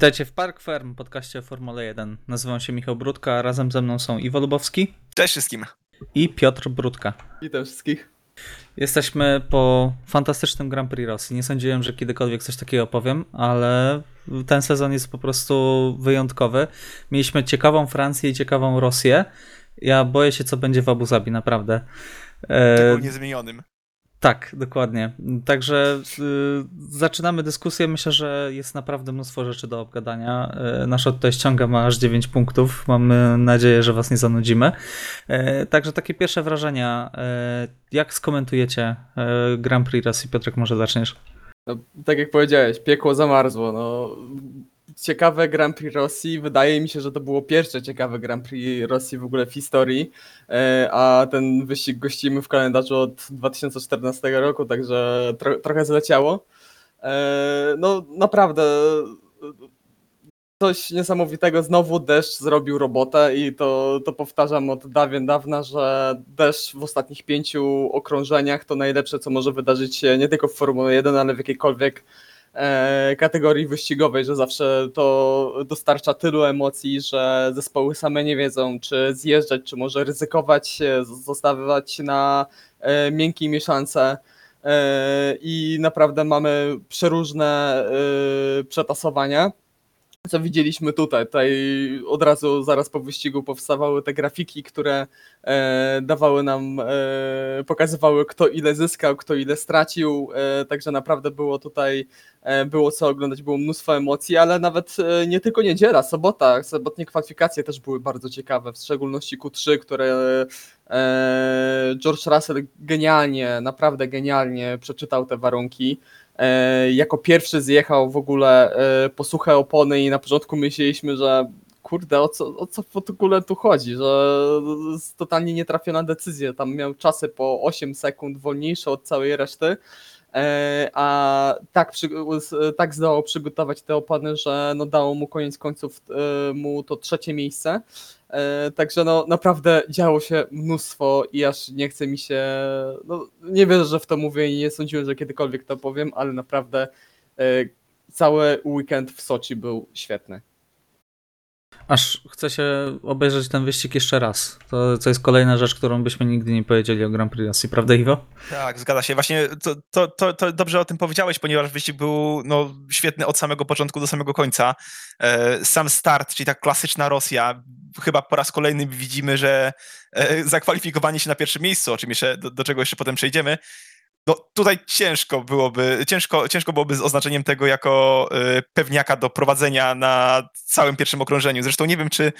Witajcie w Park Firm, podcaście o Formule 1. Nazywam się Michał Brudka, a razem ze mną są Iwo Lubowski Cześć wszystkim. i Piotr Brudka. Witam wszystkich. Jesteśmy po fantastycznym Grand Prix Rosji. Nie sądziłem, że kiedykolwiek coś takiego opowiem, ale ten sezon jest po prostu wyjątkowy. Mieliśmy ciekawą Francję i ciekawą Rosję. Ja boję się, co będzie w Abu Zabi, naprawdę. E, Tylko niezmienionym. Tak, dokładnie. Także y, zaczynamy dyskusję. Myślę, że jest naprawdę mnóstwo rzeczy do obgadania. Y, nasza tutaj ściąga ma aż 9 punktów. Mamy nadzieję, że Was nie zanudzimy. Y, także takie pierwsze wrażenia. Y, jak skomentujecie y, Grand Prix Rosji? Piotrek, może zaczniesz? No, tak jak powiedziałeś, piekło zamarzło. No, ciekawe Grand Prix Rosji. Wydaje mi się, że to było pierwsze ciekawe Grand Prix Rosji w ogóle w historii. E, a ten wyścig gościmy w kalendarzu od 2014 roku, także tro, trochę zleciało. E, no naprawdę coś niesamowitego. Znowu deszcz zrobił robotę i to, to powtarzam od dawien dawna, że deszcz w ostatnich pięciu okrążeniach to najlepsze, co może wydarzyć się nie tylko w Formule 1, ale w jakiejkolwiek kategorii wyścigowej, że zawsze to dostarcza tylu emocji, że zespoły same nie wiedzą, czy zjeżdżać, czy może ryzykować, z- zostawiać na e, miękkiej mieszance. E, I naprawdę mamy przeróżne e, przetasowania co widzieliśmy tutaj. Tutaj od razu zaraz po wyścigu powstawały te grafiki, które e, dawały nam, e, pokazywały kto ile zyskał, kto ile stracił, e, także naprawdę było tutaj, e, było co oglądać, było mnóstwo emocji, ale nawet e, nie tylko niedziela, sobota, sobotnie kwalifikacje też były bardzo ciekawe, w szczególności Q3, które e, George Russell genialnie, naprawdę genialnie przeczytał te warunki jako pierwszy zjechał w ogóle e, po suche opony i na początku myśleliśmy, że kurde, o co, o co w ogóle tu chodzi, że totalnie nietrafiona decyzja, tam miał czasy po 8 sekund wolniejsze od całej reszty, e, a tak, tak zdołał przygotować te opony, że no dało mu koniec końców e, mu to trzecie miejsce, E, Także no naprawdę działo się mnóstwo i aż nie chce mi się. No, nie wierzę, że w to mówię i nie sądziłem, że kiedykolwiek to powiem, ale naprawdę e, cały weekend w Soczi był świetny. Aż chcę się obejrzeć ten wyścig jeszcze raz. To, to jest kolejna rzecz, którą byśmy nigdy nie powiedzieli o Grand Prix Rosji, prawda Iwo? Tak, zgadza się. Właśnie to, to, to, to dobrze o tym powiedziałeś, ponieważ wyścig był no, świetny od samego początku do samego końca. E, Sam start, czyli ta klasyczna Rosja, chyba po raz kolejny widzimy, że e, zakwalifikowanie się na pierwszym miejscu, o czym jeszcze, do, do czego jeszcze potem przejdziemy, no tutaj ciężko byłoby, ciężko, ciężko byłoby z oznaczeniem tego jako e, pewniaka do prowadzenia na całym pierwszym okrążeniu. Zresztą nie wiem, czy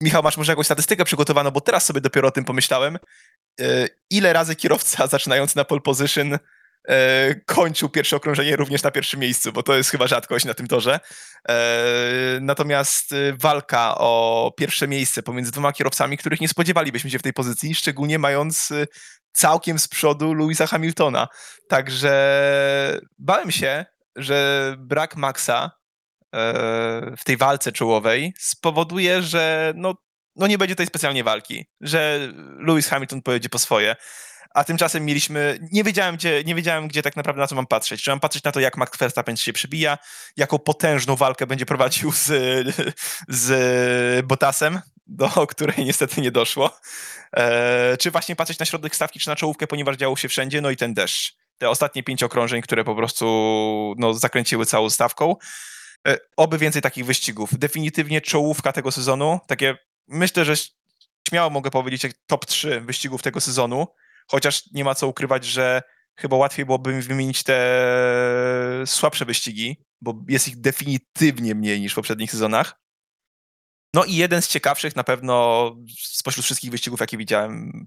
Michał, masz może jakąś statystykę przygotowaną, bo teraz sobie dopiero o tym pomyślałem. E, ile razy kierowca zaczynający na pole position kończył pierwsze okrążenie również na pierwszym miejscu, bo to jest chyba rzadkość na tym torze. E, natomiast e, walka o pierwsze miejsce pomiędzy dwoma kierowcami, których nie spodziewalibyśmy się w tej pozycji, szczególnie mając e, całkiem z przodu Louisa Hamiltona. Także bałem się, że brak Maxa e, w tej walce czołowej spowoduje, że no, no nie będzie tej specjalnie walki, że Lewis Hamilton pojedzie po swoje. A tymczasem mieliśmy, nie wiedziałem, gdzie, nie wiedziałem, gdzie tak naprawdę na co mam patrzeć. Czy mam patrzeć na to, jak Max Verstappen się przebija, jaką potężną walkę będzie prowadził z, z Bottasem, do której niestety nie doszło. E, czy właśnie patrzeć na środek stawki, czy na czołówkę, ponieważ działo się wszędzie, no i ten deszcz. Te ostatnie pięć okrążeń, które po prostu no, zakręciły całą stawką. E, oby więcej takich wyścigów. Definitywnie czołówka tego sezonu, takie myślę, że śmiało mogę powiedzieć jak top 3 wyścigów tego sezonu, chociaż nie ma co ukrywać, że chyba łatwiej byłoby mi wymienić te słabsze wyścigi, bo jest ich definitywnie mniej niż w poprzednich sezonach. No i jeden z ciekawszych na pewno spośród wszystkich wyścigów, jakie widziałem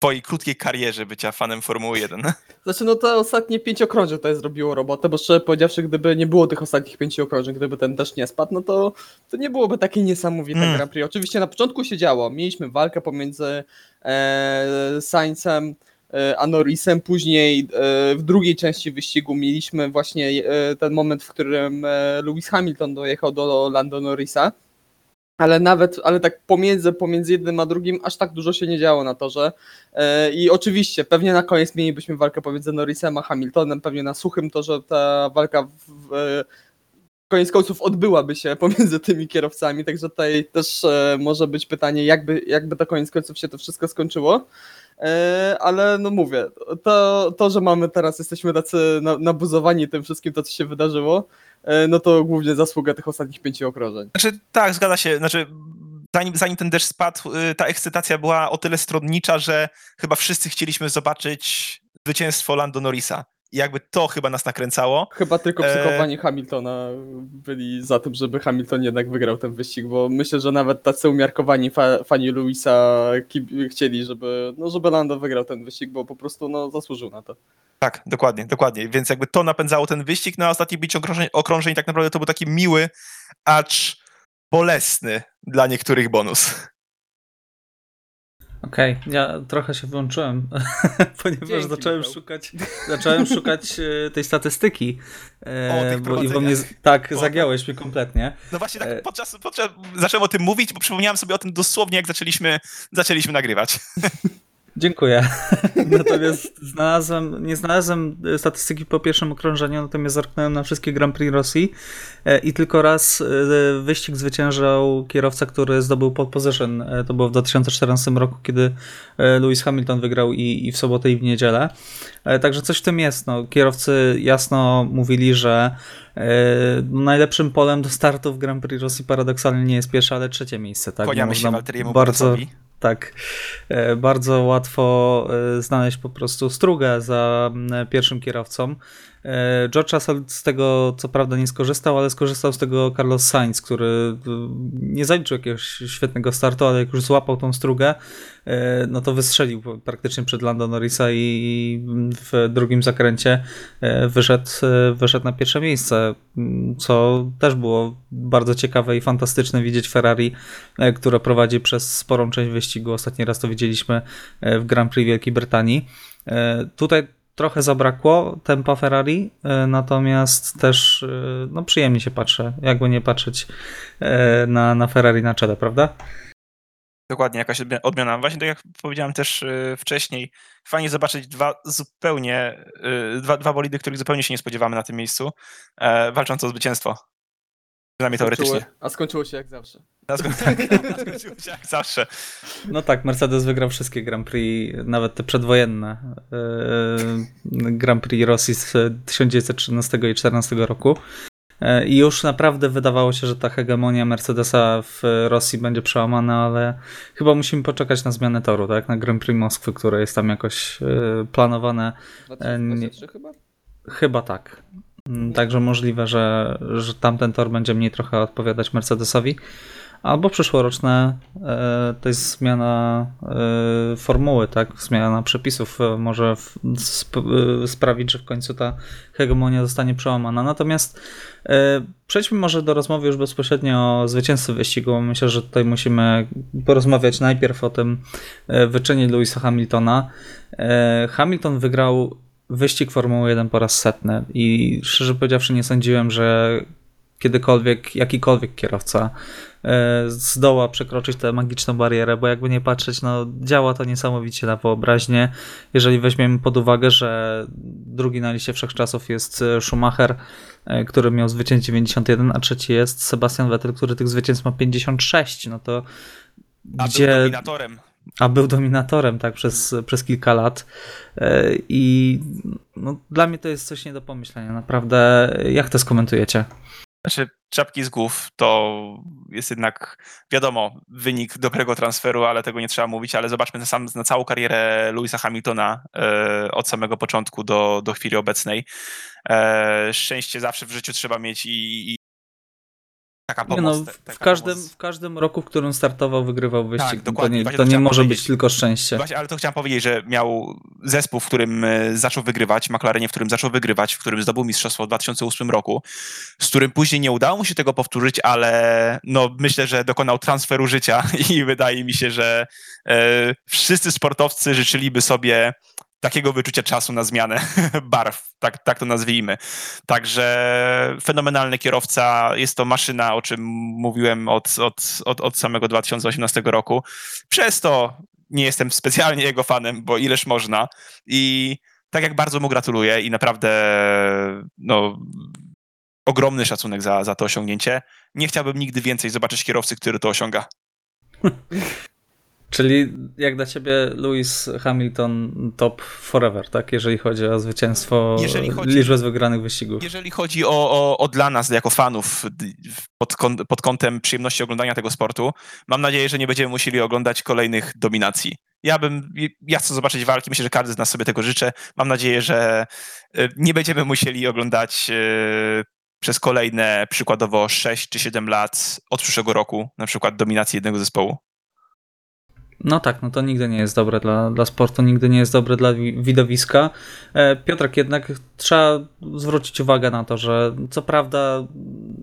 twojej krótkiej karierze bycia fanem Formuły 1. Znaczy, no te ostatnie pięć okrążeń tutaj zrobiło robotę, bo szczerze powiedziawszy, gdyby nie było tych ostatnich pięciu okrążeń, gdyby ten deszcz nie spadł, no to, to nie byłoby takie niesamowite Mm. Grand Prix. Oczywiście na początku się działo, mieliśmy walkę pomiędzy e, Sainzem e, a Norrisem, później e, w drugiej części wyścigu mieliśmy właśnie e, ten moment, w którym e, Lewis Hamilton dojechał do Lando Norrisa. Ale nawet, ale tak pomiędzy, pomiędzy jednym a drugim aż tak dużo się nie działo na torze. E, I oczywiście, pewnie na koniec mielibyśmy walkę pomiędzy Norrisem a Hamiltonem, pewnie na suchym torze ta walka w, w, koniec końców odbyłaby się pomiędzy tymi kierowcami, także tutaj też e, może być pytanie, jakby, jakby to koniec końców się to wszystko skończyło. E, ale no mówię, to, to, że mamy teraz, jesteśmy tacy na- nabuzowani tym wszystkim, to co się wydarzyło, e, no to głównie zasługa tych ostatnich pięciu okrążeń. Znaczy, tak, zgadza się. Znaczy, zanim, zanim ten deszcz spadł, y, ta ekscytacja była o tyle stronnicza, że chyba wszyscy chcieliśmy zobaczyć zwycięstwo Lando Norrisa. I jakby to chyba nas nakręcało. Chyba tylko E, psychowani Hamiltona byli za tym, żeby Hamilton jednak wygrał ten wyścig, bo myślę, że nawet tacy umiarkowani fa fani Luisa chcieli, żeby, no, żeby Lando wygrał ten wyścig, bo po prostu no, zasłużył na to. Tak, dokładnie, dokładnie. Więc jakby to napędzało ten wyścig. Na ostatni bić okrążeń, okrążeń tak naprawdę to był taki miły, acz bolesny dla niektórych bonus. Okej, ja trochę się wyłączyłem, ponieważ Dzięki, zacząłem Michał. szukać, zacząłem szukać e, tej statystyki. e, O, tych bo, i bo mnie, tak, O, zagiąłeś mnie kompletnie. No właśnie tak E. podczas, podczas zacząłem o tym mówić, bo przypomniałem sobie o tym dosłownie, jak zaczęliśmy, zaczęliśmy nagrywać. Dziękuję. Natomiast znalazłem, nie znalazłem e, statystyki po pierwszym okrążeniu, natomiast zerknąłem na wszystkie Grand Prix Rosji e, i tylko raz e, wyścig zwyciężał kierowca, który zdobył pole position. To było w 2014 roku, kiedy Lewis Hamilton wygrał i, i w sobotę i w niedzielę. Także coś w tym jest. No, kierowcy jasno mówili, że e, najlepszym polem do startu w Grand Prix Rosji paradoksalnie nie jest pierwsze, ale trzecie miejsce. Tak? Kłaniamy się Walteriemu bardzo, Bottasowi. Tak. E, Bardzo łatwo e, znaleźć po prostu strugę za m, pierwszym kierowcą. E, George Russell z tego co prawda nie skorzystał, ale skorzystał z tego Carlos Sainz, który e, nie zaliczył jakiegoś świetnego startu, ale jak już złapał tą strugę, e, no to wystrzelił praktycznie przed Lando Norrisa i w drugim zakręcie wyszedł, wyszedł na pierwsze miejsce, co też było bardzo ciekawe i fantastyczne widzieć Ferrari, które prowadzi przez sporą część wyścigu. Ostatni raz to widzieliśmy w Grand Prix Wielkiej Brytanii. Tutaj trochę zabrakło tempa Ferrari, e, natomiast też e, no, przyjemnie się patrzę, jakby nie patrzeć e, na, na Ferrari na czele, prawda? Dokładnie, jakaś odmi- odmiana. Właśnie tak jak powiedziałem też wcześniej, fajnie zobaczyć dwa zupełnie, dwa, dwa bolidy, których zupełnie się nie spodziewamy na tym miejscu, walcząc o zwycięstwo. Przynajmniej teoretycznie. Skończyło, a skończyło się jak zawsze. Na sko- tak, na skończyło się jak zawsze. No tak, Mercedes wygrał wszystkie Grand Prix, nawet te przedwojenne e, Grand Prix Rosji z 1913 i 14 roku. E, I już naprawdę wydawało się, że ta hegemonia Mercedesa w Rosji będzie przełamana, ale chyba musimy poczekać na zmianę toru, tak? Na Grand Prix Moskwy, które jest tam jakoś e, planowane. E, nie- 2023 chyba? Chyba tak. Mm, Także możliwe, że, że tamten tor będzie mniej trochę odpowiadać Mercedesowi. Albo przyszłoroczne e, to jest zmiana e, formuły, tak? Zmiana przepisów e, może sp, sprawić, że w końcu ta hegemonia zostanie przełamana. Natomiast przejdźmy może do rozmowy już bezpośrednio o zwycięzcy wyścigu. Myślę, że tutaj musimy porozmawiać najpierw o tym wyczynie Louisa Hamiltona. Hamilton wygrał wyścig Formuły 1 po raz setny i szczerze powiedziawszy nie sądziłem, że kiedykolwiek, jakikolwiek kierowca e, zdoła przekroczyć tę magiczną barierę, bo jakby nie patrzeć, no działa to niesamowicie na wyobraźnię. Jeżeli weźmiemy pod uwagę, że drugi na liście wszechczasów jest e, Schumacher, e, który miał zwycięstw 91, a trzeci jest Sebastian Vettel, który tych zwycięstw ma 56, no to A gdzie był dominatorem. A był dominatorem tak przez, przez kilka lat E, i no, dla mnie to jest coś nie do pomyślenia. Naprawdę, jak to skomentujecie? Znaczy, czapki z głów to jest jednak, wiadomo, wynik dobrego transferu, ale tego nie trzeba mówić, ale zobaczmy na, sam, na całą karierę Louisa Hamiltona e, od samego początku do, do chwili obecnej. E, szczęście zawsze w życiu trzeba mieć i, i taka Nie pomoc. no, ta- w, taka każdym, pomoc. w każdym roku, w którym startował, wygrywał wyścig. to dokładnie, nie, właśnie to to nie może być tylko szczęście. Właśnie, ale to chciałem powiedzieć, że miał zespół, w którym e, zaczął wygrywać, McLarenie, w którym zaczął wygrywać, w którym zdobył mistrzostwo w 2008 roku, z którym później nie udało mu się tego powtórzyć, ale no, myślę, że dokonał transferu życia i wydaje mi się, że e, wszyscy sportowcy życzyliby sobie takiego wyczucia czasu na zmianę barw, tak, tak to nazwijmy. Także fenomenalny kierowca, jest to maszyna, o czym mówiłem od, od, od, od samego 2018 roku. Przez to nie jestem specjalnie jego fanem, bo ileż można. I tak jak bardzo mu gratuluję i naprawdę no, ogromny szacunek za, za to osiągnięcie. Nie chciałbym nigdy więcej zobaczyć kierowcy, który to osiąga. Czyli jak dla ciebie Lewis Hamilton top forever, tak? Jeżeli chodzi o zwycięstwo, Jeżeli chodzi- liczbę z wygranych wyścigów. Jeżeli chodzi o, o, o dla nas, jako fanów, pod, pod kątem przyjemności oglądania tego sportu, mam nadzieję, że nie będziemy musieli oglądać kolejnych dominacji. Ja bym, ja chcę zobaczyć walki, myślę, że każdy z nas sobie tego życzy. Mam nadzieję, że e, nie będziemy musieli oglądać e, przez kolejne przykładowo 6 czy 7 lat od przyszłego roku, na przykład dominacji jednego zespołu. No tak, no to nigdy nie jest dobre dla, dla sportu, nigdy nie jest dobre dla wi- widowiska. E, Piotrek, jednak trzeba zwrócić uwagę na to, że co prawda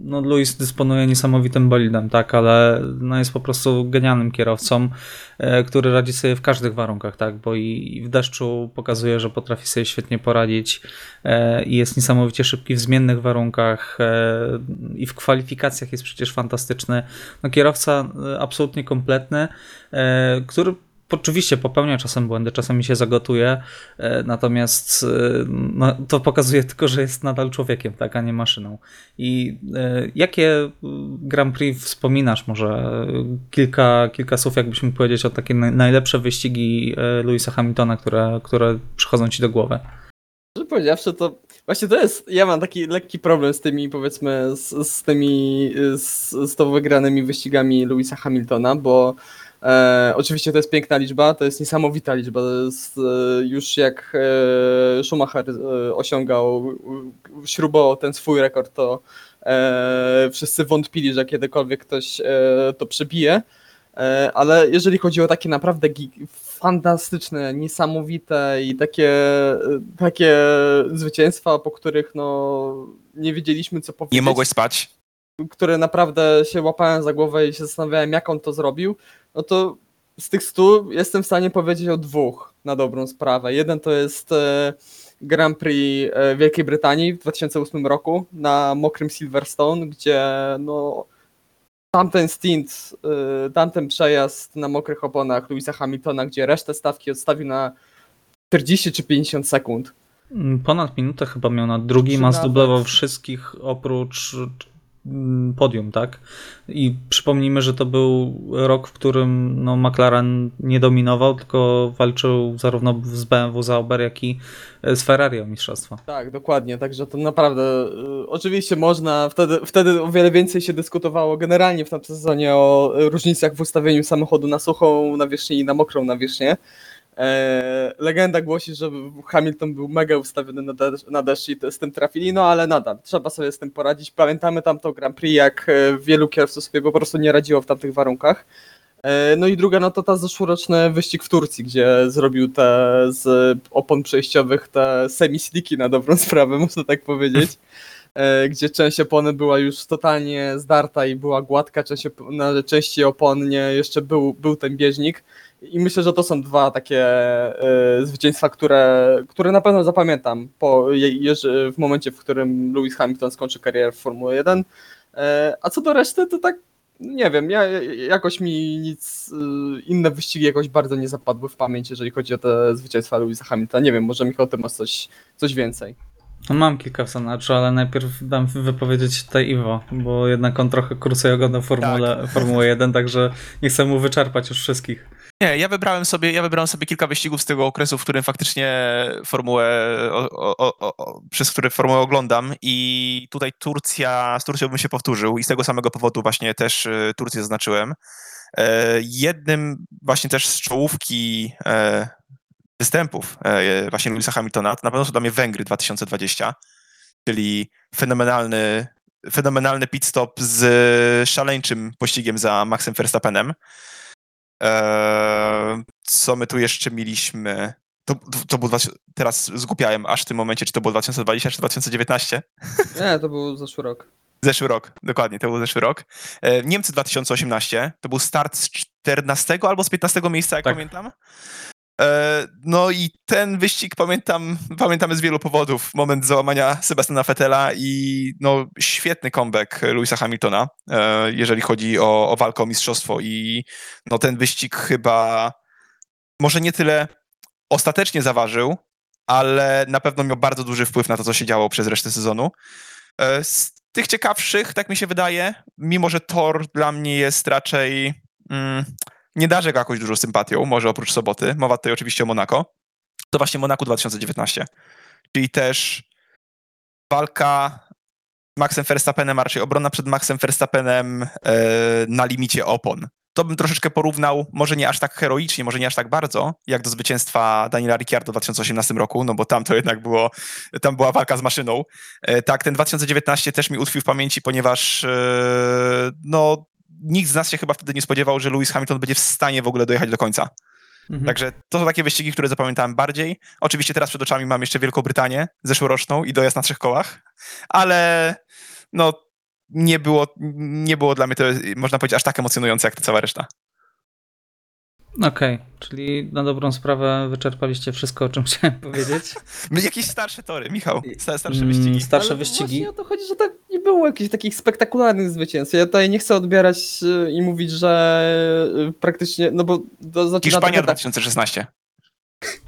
no Luis dysponuje niesamowitym bolidem, tak, ale no jest po prostu genialnym kierowcą, e, który radzi sobie w każdych warunkach, tak, bo i, i w deszczu pokazuje, że potrafi sobie świetnie poradzić e, i jest niesamowicie szybki w zmiennych warunkach i w kwalifikacjach jest przecież fantastyczny. No kierowca absolutnie kompletny, który oczywiście popełnia czasem błędy, czasami się zagotuje, e, natomiast e, no, to pokazuje tylko, że jest nadal człowiekiem, tak, a nie maszyną. I e, jakie e, Grand Prix wspominasz? Może e, kilka, kilka słów, jakbyś mógł powiedzieć o takie naj- najlepsze wyścigi e, Louisa Hamiltona, które, które przychodzą ci do głowy. Szczerze powiedziawszy, to właśnie to jest, ja mam taki lekki problem z tymi, powiedzmy, z, z tymi, z, z to wygranymi wyścigami Louisa Hamiltona, bo e, oczywiście to jest piękna liczba, to jest niesamowita liczba, jest e, już jak e, Schumacher e, osiągał, e, śrubował ten swój rekord, to e, wszyscy wątpili, że kiedykolwiek ktoś to przebije. Ale jeżeli chodzi o takie naprawdę fantastyczne, niesamowite i takie, takie zwycięstwa, po których no, nie wiedzieliśmy co powiedzieć, Nie mogłeś spać? Które naprawdę się łapałem za głowę i się zastanawiałem jak on to zrobił, no to z tych stu jestem w stanie powiedzieć o dwóch na dobrą sprawę. Jeden to jest e, Grand Prix e, Wielkiej Brytanii w 2008 roku na mokrym Silverstone, gdzie no tamten stint, y, tamten przejazd na mokrych oponach Louisa Hamiltona, gdzie resztę stawki odstawił na 40 czy 50 sekund. Ponad minutę chyba miał na drugim, Czy a nawet- zdublował wszystkich oprócz podium, tak? I przypomnijmy, że to był rok, w którym no, McLaren nie dominował, tylko walczył zarówno z BMW Sauber, jak i e, z Ferrari o mistrzostwo. Tak, dokładnie, także to naprawdę y, oczywiście można, wtedy, wtedy o wiele więcej się dyskutowało generalnie w tamtym sezonie o y, różnicach w ustawieniu samochodu na suchą nawierzchnię i na mokrą nawierzchnię. E, legenda głosi, że Hamilton był mega ustawiony na deszcz, na deszcz i z tym trafili, no ale nadal trzeba sobie z tym poradzić. Pamiętamy tamto Grand Prix, jak e, wielu kierowców sobie po prostu nie radziło w tamtych warunkach. E, No i druga, no to ta zeszłoroczny wyścig w Turcji, gdzie zrobił te z opon przejściowych te semi-sliki na dobrą sprawę, można tak powiedzieć. E, Gdzie część opony była już totalnie zdarta i była gładka, część na części opon nie, jeszcze był, był ten bieżnik. I myślę, że to są dwa takie e, zwycięstwa, które, które na pewno zapamiętam po, je, w momencie, w którym Lewis Hamilton skończy karierę w Formule 1. E, a co do reszty, to tak nie wiem, ja, jakoś mi nic, y, inne wyścigi jakoś bardzo nie zapadły w pamięć, jeżeli chodzi o te zwycięstwa Louisa Hamiltona. Nie wiem, może Michał, ty masz coś, coś więcej. No, mam kilka w zanadrzu, ale najpierw dam wypowiedzieć tutaj Iwo, bo jednak on trochę krócej oglądał Formułę, Formułę 1, także nie chcę mu wyczerpać już wszystkich. Nie, ja wybrałem sobie, ja wybrałem sobie kilka wyścigów z tego okresu, w którym faktycznie formułę, o, o, o, przez który formułę oglądam i tutaj Turcja, z Turcją bym się powtórzył i z tego samego powodu właśnie też e, Turcję zaznaczyłem. E, Jednym właśnie też z czołówki e, występów e, właśnie Louisa Hamiltona, to na pewno są dla mnie Węgry 2020, czyli fenomenalny, fenomenalny pit stop z szaleńczym pościgiem za Maxem Verstappenem. Eee, co my tu jeszcze mieliśmy? To, to, 2000 teraz zgupiałem aż w tym momencie, czy to było 2020 czy 2019? Nie, to był zeszły rok. Zeszły rok, dokładnie, to był zeszły rok. E, Niemcy 2018, to był start z 14 albo z 15 miejsca, jak Tak. pamiętam. E, No i ten wyścig pamiętam, pamiętamy z wielu powodów. Moment załamania Sebastiana Vettela i no, świetny comeback Louisa Hamiltona, e, jeżeli chodzi o, o walkę o mistrzostwo. I no, ten wyścig chyba może nie tyle ostatecznie zaważył, ale na pewno miał bardzo duży wpływ na to, co się działo przez resztę sezonu. E, Z tych ciekawszych, tak mi się wydaje, mimo że Thor dla mnie jest raczej... Mm, nie darzę go jakoś dużo sympatią, może oprócz soboty. Mowa tutaj oczywiście o Monako. To właśnie Monaco 2019. Czyli też walka Maxem Verstappenem, a raczej obrona przed Maxem Verstappenem e, na limicie opon. To bym troszeczkę porównał, może nie aż tak heroicznie, może nie aż tak bardzo, jak do zwycięstwa Daniela Ricciardo w 2018 roku, no bo tam to jednak było, tam była walka z maszyną. E, tak, ten 2019 też mi utkwił w pamięci, ponieważ e, no, nikt z nas się chyba wtedy nie spodziewał, że Lewis Hamilton będzie w stanie w ogóle dojechać do końca. Mhm. Także to są takie wyścigi, które zapamiętałem bardziej. Oczywiście teraz przed oczami mam jeszcze Wielką Brytanię zeszłoroczną i dojazd na trzech kołach, ale no nie było, nie było dla mnie to, można powiedzieć, aż tak emocjonujące jak ta cała reszta. Okej, czyli na dobrą sprawę wyczerpaliście wszystko, o czym chciałem powiedzieć. Jakieś starsze tory, Michał, sta- starsze Mm, wyścigi. Starsze Ale wyścigi. Właśnie o to chodzi, że tak nie było jakichś takich spektakularnych zwycięstw. Ja tutaj nie chcę odbierać y, i mówić, że y, praktycznie, no bo to zaczyna Hiszpania trochę tak, 2016.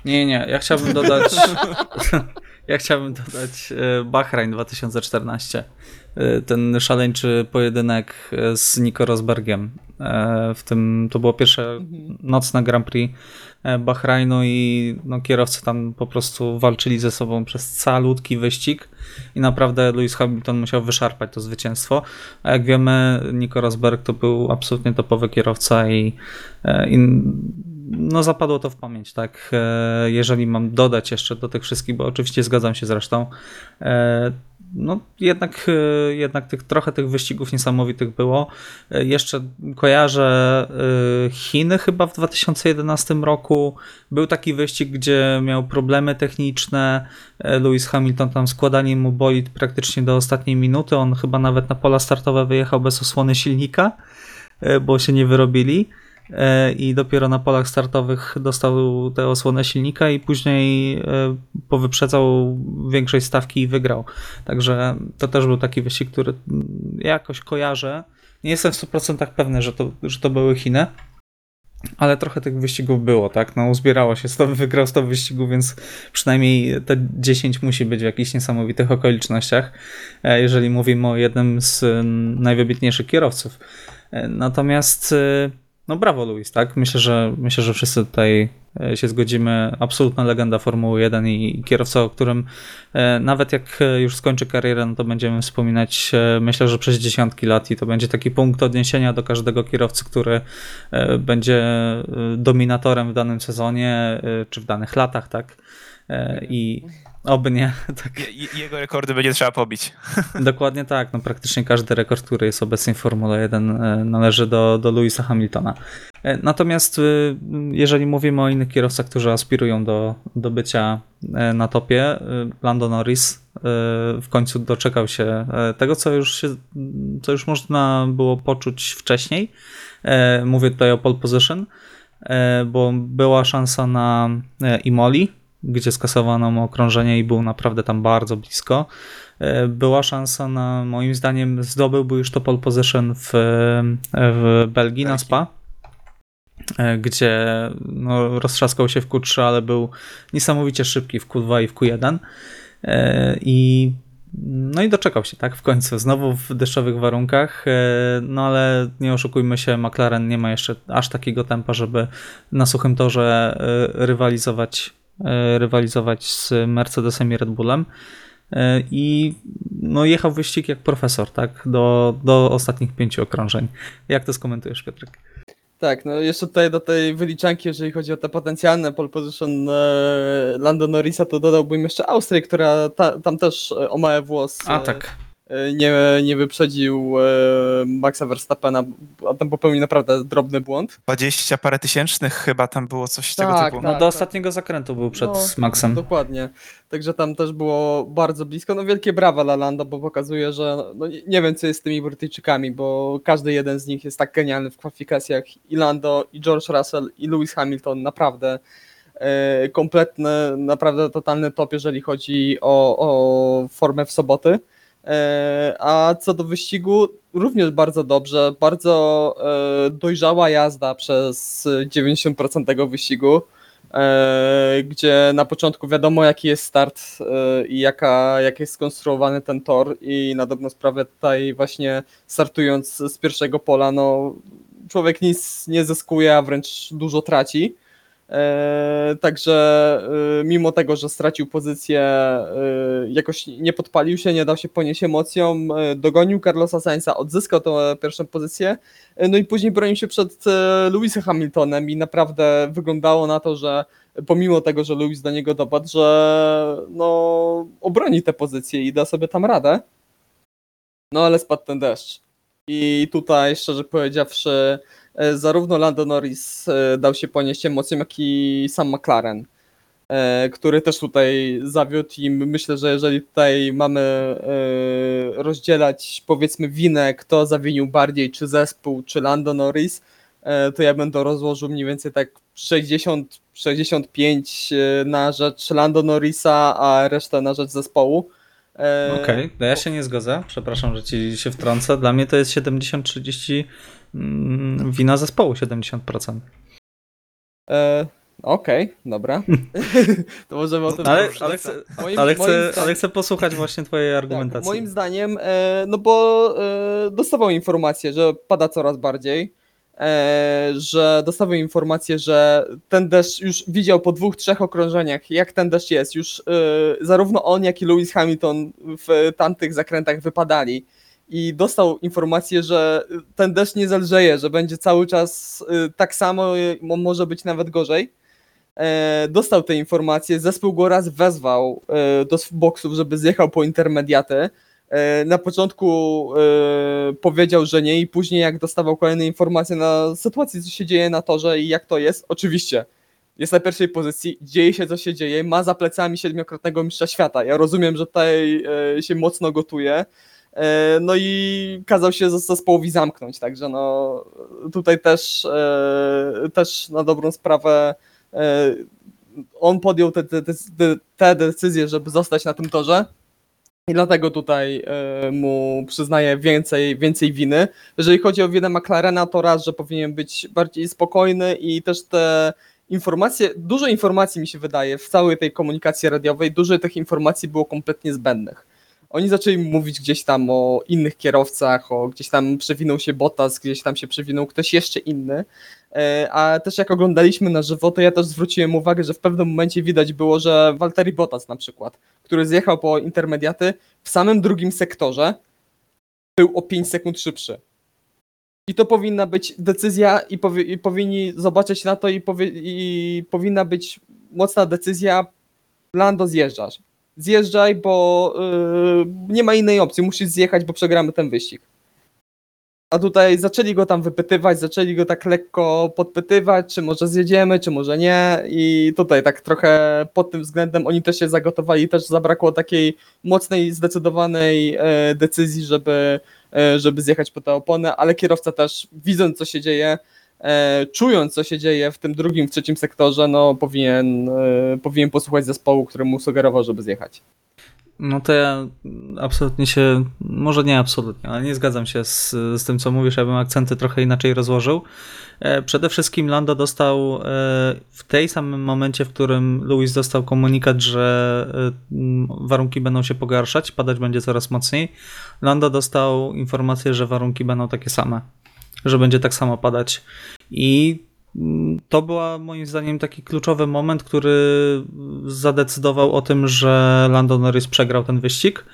Nie, nie, ja chciałbym dodać. ja chciałbym dodać e, Bahrain 2014. E, Ten szaleńczy pojedynek e, z Nico Rosbergiem. E, W tym to było pierwsze Mhm. nocne Grand Prix Bahrajnu i no, kierowcy tam po prostu walczyli ze sobą przez calutki wyścig i naprawdę Lewis Hamilton musiał wyszarpać to zwycięstwo. A jak wiemy, Nico Rosberg to był absolutnie topowy kierowca i, i no zapadło to w pamięć, tak. Jeżeli mam dodać jeszcze do tych wszystkich, bo oczywiście zgadzam się z resztą, e, no jednak, e, jednak tych, trochę tych wyścigów niesamowitych było. E, Jeszcze kojarzę e, Chiny chyba w 2011 roku. Był taki wyścig, gdzie miał problemy techniczne. Lewis Hamilton tam składanie mu bolid praktycznie do ostatniej minuty. On chyba nawet na pola startowe wyjechał bez osłony silnika, bo się nie wyrobili i dopiero na polach startowych dostał tę osłonę silnika i później e, powyprzedzał większej stawki i wygrał. Także to też był taki wyścig, który jakoś kojarzę. Nie jestem w 100% pewny, że to, że to były Chiny, ale trochę tych wyścigów było, tak? No, uzbierało się 100, wygrał 100 wyścigów, więc przynajmniej te 10 musi być w jakichś niesamowitych okolicznościach, e, jeżeli mówimy o jednym z mm, najwybitniejszych kierowców. E, Natomiast e, no brawo Luis, tak? Myślę, że myślę, że wszyscy tutaj e, się zgodzimy. Absolutna legenda Formuły 1 i kierowca, o którym e, nawet jak e, już skończy karierę, no to będziemy wspominać myślę, że przez dziesiątki lat i to będzie taki punkt odniesienia do każdego kierowcy, który będzie dominatorem w danym sezonie czy w danych latach, tak? I oby nie, tak. Je, je- jego rekordy będzie trzeba pobić. Dokładnie tak. No, praktycznie każdy rekord, który jest obecnie w Formule 1 e, należy do, do Louisa Hamiltona. E, Natomiast e, jeżeli mówimy o innych kierowcach, którzy aspirują do, do bycia na topie, Lando Norris w końcu doczekał się tego, co już, się, co już można było poczuć wcześniej. Mówię tutaj o pole position, bo była szansa na Imoli, gdzie skasowano mu okrążenie i był naprawdę tam bardzo blisko. E, Była szansa na, moim zdaniem, zdobyłby już to pole position w, w Belgii na. Spa, e, gdzie no, roztrzaskał się w Q3, ale był niesamowicie szybki w Q2 i w Q1. E, I no i doczekał się, tak, w końcu, znowu w deszczowych warunkach, no ale nie oszukujmy się, McLaren nie ma jeszcze aż takiego tempa, żeby na suchym torze rywalizować, rywalizować z Mercedesem i Red Bullem. E, I no, jechał wyścig jak profesor, tak, do, do ostatnich pięciu okrążeń. Jak to skomentujesz, Piotrek? Tak, no jeszcze tutaj do tej wyliczanki, jeżeli chodzi o te potencjalne pole position e, Lando Norrisa, to dodałbym jeszcze Austrię, która ta, tam też e, o mały włos A e, tak, e, nie, nie wyprzedził e, Maxa Verstappena, a tam popełnił naprawdę drobny błąd. 20 parę tysięcznych chyba tam było coś tego Tak, typu. no tak, do tak. ostatniego zakrętu był przed No, Maxem. Dokładnie. Także tam też było bardzo blisko. No wielkie brawa dla Lando, bo pokazuje, że no, nie, nie wiem co jest z tymi Brytyjczykami, bo każdy jeden z nich jest tak genialny w kwalifikacjach. I Lando, i George Russell, i Lewis Hamilton naprawdę e, kompletny, naprawdę totalny top, jeżeli chodzi o, o formę w soboty. E, A co do wyścigu, również bardzo dobrze, bardzo e, dojrzała jazda przez 90% tego wyścigu. e, gdzie na początku wiadomo jaki jest start i jaka, jak jest skonstruowany ten tor i na dobrą sprawę tutaj właśnie startując z pierwszego pola, no człowiek nic nie zyskuje, a wręcz dużo traci. E, Także e, mimo tego, że stracił pozycję, e, jakoś nie podpalił się, nie dał się ponieść emocjom, dogonił Carlosa Sainza, odzyskał tę pierwszą pozycję, no i później bronił się przed Lewisem Hamiltonem i naprawdę wyglądało na to, że pomimo tego, że Lewis do niego dopadł, że no obroni tę pozycję i da sobie tam radę. No ale spadł ten deszcz. I tutaj, szczerze powiedziawszy, zarówno Lando Norris e, dał się ponieść emocjom, jak i sam McLaren, e, który też tutaj zawiódł i myślę, że jeżeli tutaj mamy e, rozdzielać powiedzmy winę, kto zawinił bardziej, czy zespół, czy Lando Norris, e, to ja to rozłożył mniej więcej tak 60-65 na rzecz Lando Norrisa, a resztę na rzecz zespołu. E, Okej, no ja się nie zgodzę. Przepraszam, że ci się wtrącę. Dla mnie to jest 70-30 mm, wina zespołu 70%. E, Okej, dobra. to możemy o tym Ale, ale, chcę, Moim- ale, chcę, zdaniem- ale chcę posłuchać właśnie twojej Tak, argumentacji. moim zdaniem, e, no bo e, dostawał informację, że pada coraz bardziej, e, że dostawał informację, że ten deszcz już widział po dwóch, trzech okrążeniach, jak ten deszcz jest. Już e, zarówno on, jak i Lewis Hamilton w tamtych zakrętach wypadali. I dostał informację, że ten deszcz nie zelżeje, że będzie cały czas e, tak samo, mo- może być nawet gorzej. E, dostał te informacje, zespół go raz wezwał e, do boksów, żeby zjechał po intermediaty. E, Na początku powiedział, że nie i później jak dostawał kolejne informacje na sytuację, co się dzieje na torze i jak to jest, oczywiście jest na pierwszej pozycji, dzieje się co się dzieje, ma za plecami siedmiokrotnego mistrza świata. Ja rozumiem, że tutaj się mocno gotuje. E, No i kazał się zes- zespołowi zamknąć, także no tutaj też, e, też na dobrą sprawę e, on podjął te, te, te, decyzje, żeby zostać na tym torze. I dlatego tutaj mu przyznaję więcej, więcej winy. Jeżeli chodzi o winę McLarena, to raz, że powinien być bardziej spokojny i też te informacje, dużo informacji mi się wydaje w całej tej komunikacji radiowej, dużo tych informacji było kompletnie zbędnych. Oni zaczęli mówić gdzieś tam o innych kierowcach, o gdzieś tam przewinął się Bottas, gdzieś tam się przewinął ktoś jeszcze inny. E, A też jak oglądaliśmy na żywo, to ja też zwróciłem uwagę, że w pewnym momencie widać było, że Valtteri Bottas na przykład, który zjechał po intermediaty, w samym drugim sektorze był o 5 sekund szybszy. I to powinna być decyzja i, powi- i powinni zobaczyć na to i, powie- i powinna być mocna decyzja Lando zjeżdżasz. Zjeżdżaj, bo yy, nie ma innej opcji, musisz zjechać, bo przegramy ten wyścig. A tutaj zaczęli go tam wypytywać, zaczęli go tak lekko podpytywać, czy może zjedziemy, czy może nie. I tutaj tak trochę pod tym względem oni też się zagotowali, też zabrakło takiej mocnej, zdecydowanej e, decyzji, żeby, e, żeby zjechać po tę oponę, ale kierowca też widząc co się dzieje, czując co się dzieje w tym drugim, w trzecim sektorze, no powinien, e, powinien posłuchać zespołu, który mu sugerował, żeby zjechać. No to ja absolutnie się, może nie absolutnie, ale nie zgadzam się z, z tym, co mówisz. Ja bym akcenty trochę inaczej rozłożył. E, Przede wszystkim Lando dostał e, w tej samym momencie, w którym Lewis dostał komunikat, że e, warunki będą się pogarszać, padać będzie coraz mocniej. Lando dostał informację, że warunki będą takie same, że będzie tak samo padać. I mm, to była moim zdaniem taki kluczowy moment, który zadecydował o tym, że Lando Norris przegrał ten wyścig,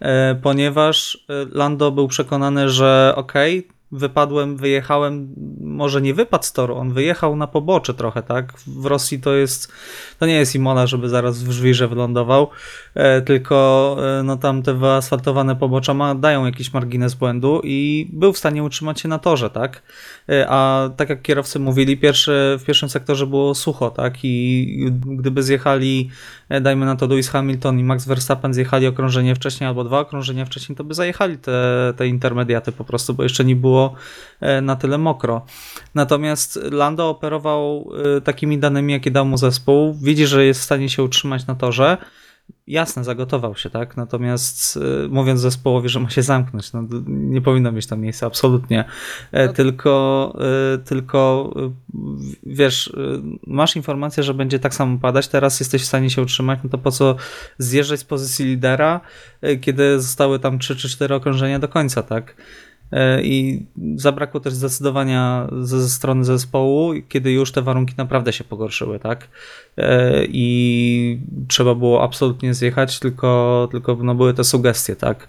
e, ponieważ e, Lando był przekonany, że okej, wypadłem, wyjechałem, może nie wypadł z toru, on wyjechał na pobocze trochę, tak? W Rosji to jest, to nie jest Imola, żeby zaraz w żwirze wylądował, e, tylko e, no tam te wyasfaltowane pobocza ma, dają jakiś margines błędu i był w stanie utrzymać się na torze, tak? E, A tak jak kierowcy mówili, pierwszy, w pierwszym sektorze było sucho, tak? I gdyby zjechali, dajmy na to Lewis Hamilton i Max Verstappen zjechali okrążenie wcześniej albo dwa okrążenia wcześniej, to by zajechali te, te intermediaty po prostu, bo jeszcze nie było e, na tyle mokro. Natomiast Lando operował e, takimi danymi, jakie dał mu zespół. Widzi, że jest w stanie się utrzymać na torze. Jasne, zagotował się, tak? Natomiast y, mówiąc zespołowi, że ma się zamknąć, no, nie powinno mieć tam miejsca, absolutnie. E, No- Tylko, y, tylko y, wiesz, masz informację, że będzie tak samo padać, teraz jesteś w stanie się utrzymać, no to po co zjeżdżać z pozycji lidera, kiedy zostały tam 3 czy 4 okrążenia do końca, tak? E, I zabrakło też zdecydowania ze, strony zespołu, kiedy już te warunki naprawdę się pogorszyły, tak? E, I trzeba było absolutnie zjechać, tylko, tylko no, były te sugestie, tak?